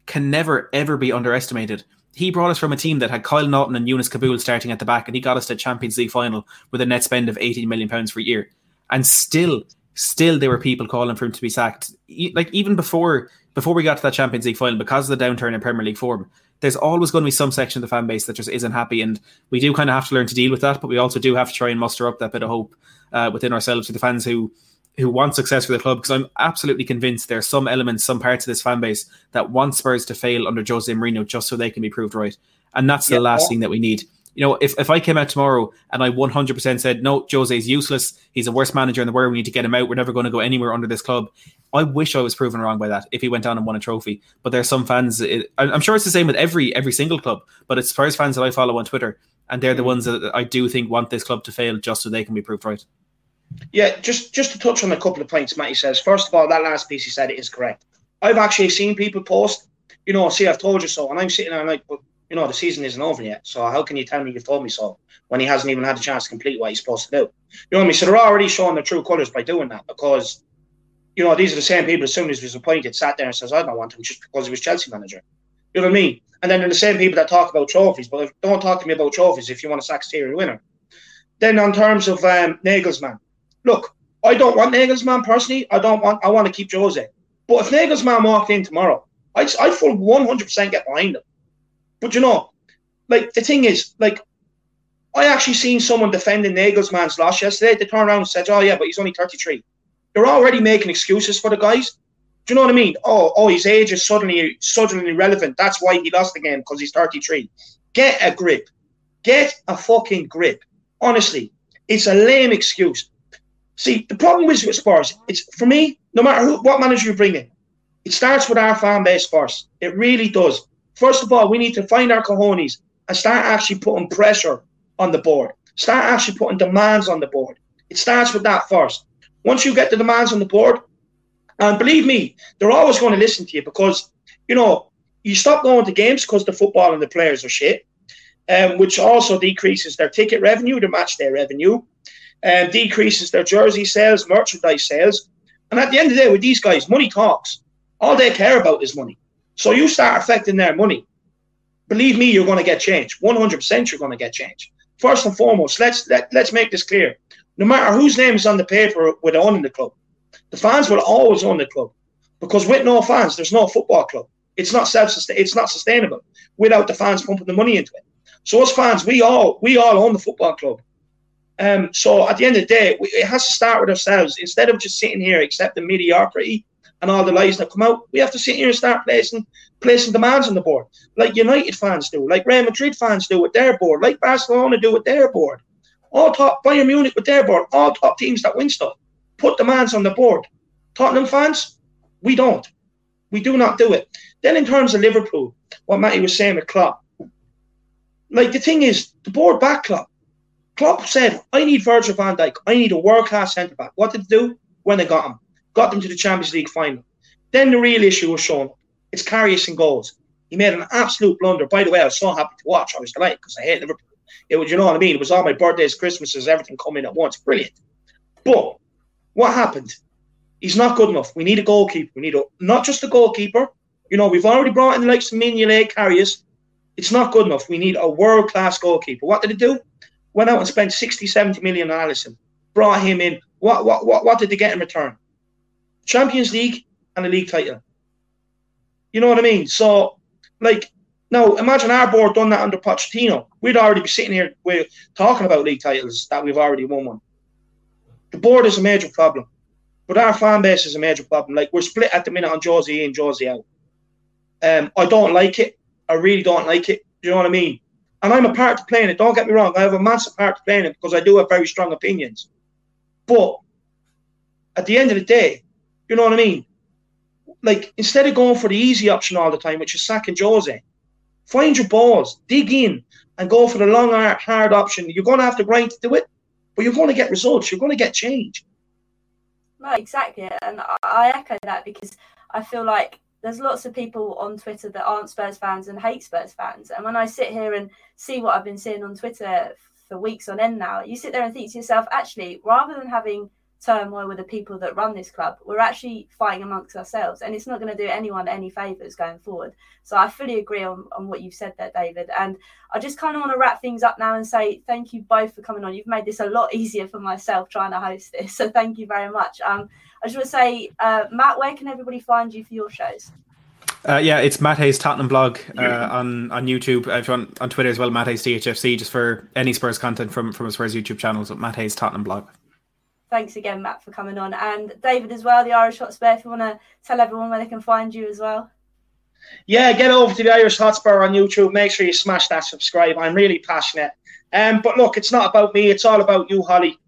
can never ever be underestimated. He brought us from a team that had Kyle Naughton and Younes Kaboul starting at the back, and he got us to Champions League final with a net spend of 18 million pounds per year. And still, still there were people calling for him to be sacked. Like even before before we got to that Champions League final, because of the downturn in Premier League form, there's always going to be some section of the fan base that just isn't happy, and we do kind of have to learn to deal with that. But we also do have to try and muster up that bit of hope uh, within ourselves for the fans who who want success for the club. Because I'm absolutely convinced there are some elements, some parts of this fan base that want Spurs to fail under Jose Mourinho just so they can be proved right, and that's the last thing that we need you know, if, if I came out tomorrow and I 100% said, no, Jose is useless, he's the worst manager in the world, we need to get him out, we're never going to go anywhere under this club, I wish I was proven wrong by that if he went on and won a trophy. But there are some fans, it, I'm sure it's the same with every every single club, but it's Spurs fans that I follow on Twitter, and they're the mm. ones that I do think want this club to fail just so they can be proved right. Yeah, just just to touch on a couple of points, Matty says. First of all, that last piece he said is correct. I've actually seen people post, you know, see, I've told you so, and I'm sitting there like, but you know, the season isn't over yet. So how can you tell me you've told me so when he hasn't even had a chance to complete what he's supposed to do? You know what I mean? So they're already showing their true colours by doing that because, you know, these are the same people as soon as he was appointed sat there and says, I don't want him just because he was Chelsea manager. You know what I mean? And then they're the same people that talk about trophies, but if, don't talk to me about trophies if you want a sack serial winner. Then on terms of um, Nagelsmann, look, I don't want Nagelsmann personally. I don't want. I want to keep Jose. But if Nagelsmann walked in tomorrow, I'd, I'd full 100% get behind him. But you know, like the thing is, like I actually seen someone defending Nagelsmann's loss yesterday. They turned around and said, "Oh yeah, but he's only 33." They're already making excuses for the guys. Do you know what I mean? Oh, oh, his age is suddenly suddenly relevant. That's why he lost the game because he's 33. Get a grip. Get a fucking grip. Honestly, it's a lame excuse. See, the problem with Spurs, it's for me, no matter who, what manager you bring in, it starts with our fan base first. It really does. First of all, we need to find our cojones and start actually putting pressure on the board. Start actually putting demands on the board. It starts with that first. Once you get the demands on the board, and believe me, they're always going to listen to you because, you know, you stop going to games because the football and the players are shit, um, which also decreases their ticket revenue to match their revenue, and um, decreases their jersey sales, merchandise sales. And at the end of the day, with these guys, money talks. All they care about is money. So you start affecting their money. Believe me, you're going to get change. 100% you're going to get change. First and foremost, let's let, let's make this clear. No matter whose name is on the paper with owning the club, the fans will always own the club. Because with no fans, there's no football club. It's not self it's not sustainable without the fans pumping the money into it. So as fans, we all we all own the football club. Um, so at the end of the day, we, it has to start with ourselves. Instead of just sitting here accepting mediocrity and all the lies that come out, we have to sit here and start placing placing demands on the board, like United fans do, like Real Madrid fans do with their board, like Barcelona do with their board. All top Bayern Munich with their board, all top teams that win stuff put demands on the board. Tottenham fans, we don't. We do not do it. Then in terms of Liverpool, what Matty was saying with Klopp, like the thing is, the board back Klopp. Klopp said, I need Virgil van Dijk. I need a world class centre back. What did they do? When they got him. Got them to the Champions League final. Then the real issue was shown. It's Karius and goals. He made an absolute blunder. By the way, I was so happy to watch. I was delighted because I hate Liverpool. It was, you know what I mean? It was all my birthdays, Christmases, everything coming at once. Brilliant. But what happened? He's not good enough. We need a goalkeeper. We need a, not just a goalkeeper. You know, we've already brought in the likes of Mignolet, Karius. It's not good enough. We need a world class goalkeeper. What did it do? Went out and spent 60, 70 million on Alisson. Brought him in. What, what, what, what did they get in return? Champions League and a league title. You know what I mean? So, like, now imagine our board done that under Pochettino. We'd already be sitting here we're talking about league titles that we've already won one. The board is a major problem, but our fan base is a major problem. Like we're split at the minute on Jose in, Jose out. Um, I don't like it. I really don't like it. Do you know what I mean? And I'm a part to playing it. Don't get me wrong. I have a massive part to playing it because I do have very strong opinions. But at the end of the day, you know what I mean? Like, instead of going for the easy option all the time, which is sacking Jose, find your balls, dig in, and go for the long, hard option. You're going to have to grind to do it, but you're going to get results. You're going to get change. No, exactly. And I echo that because I feel like there's lots of people on Twitter that aren't Spurs fans and hate Spurs fans. And when I sit here and see what I've been seeing on Twitter for weeks on end now, you sit there and think to yourself, actually, rather than having turmoil with the people that run this club. We're actually fighting amongst ourselves, and it's not going to do anyone any favours going forward. So I fully agree on, on what you've said there, David. And I just kind of want to wrap things up now and say thank you both for coming on. You've made this a lot easier for myself trying to host this, so thank you very much. Um, I just want to say, uh, Matt, where can everybody find you for your shows? Uh, yeah, it's Matt Hayes Tottenham blog uh, on on YouTube. If you want on Twitter as well, Matt Hayes THFC, just for any Spurs content from from Spurs YouTube channels. Matt Hayes Tottenham blog thanks again, Matt, for coming on. And David as well, the Irish Hotspur, if you want to tell everyone where they can find you as well. Yeah, get over to the Irish Hotspur on YouTube. Make sure you smash that subscribe. I'm really passionate. Um, but look, it's not about me. It's all about you, Hollie.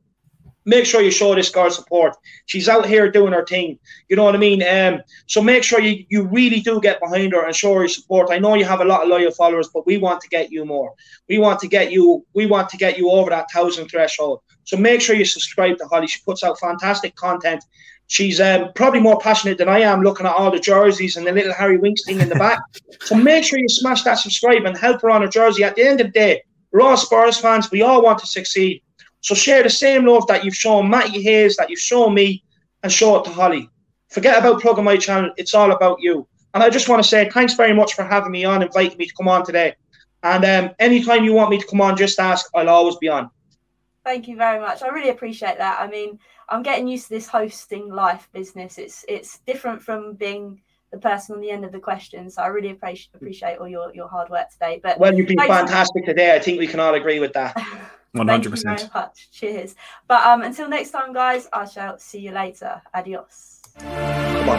Make sure you show this girl support. She's out here doing her thing. You know what I mean? Um, so make sure you, you really do get behind her and show her support. I know you have a lot of loyal followers, but we want to get you more. We want to get you. We want to get you over that thousand threshold. So make sure you subscribe to Hollie. She puts out fantastic content. She's um, probably more passionate than I am looking at all the jerseys and the little Harry Winks thing in the back. so make sure you smash that subscribe and help her on her jersey. At the end of the day, we're all Spurs fans. We all want to succeed. So share the same love that you've shown Matty Hayes, that you've shown me, and show it to Hollie. Forget about plugging my channel. It's all about you. And I just want to say thanks very much for having me on, inviting me to come on today. And um, anytime you want me to come on, just ask. I'll always be on. Thank you very much. I really appreciate that. I mean, I'm getting used to this hosting life business. It's it's different from being the person on the end of the question. So I really appreciate appreciate all your, your hard work today. But well, you've been fantastic today. I think we can all agree with that. One hundred percent. Cheers. But um, until next time, guys, I shall see you later. Adios. On.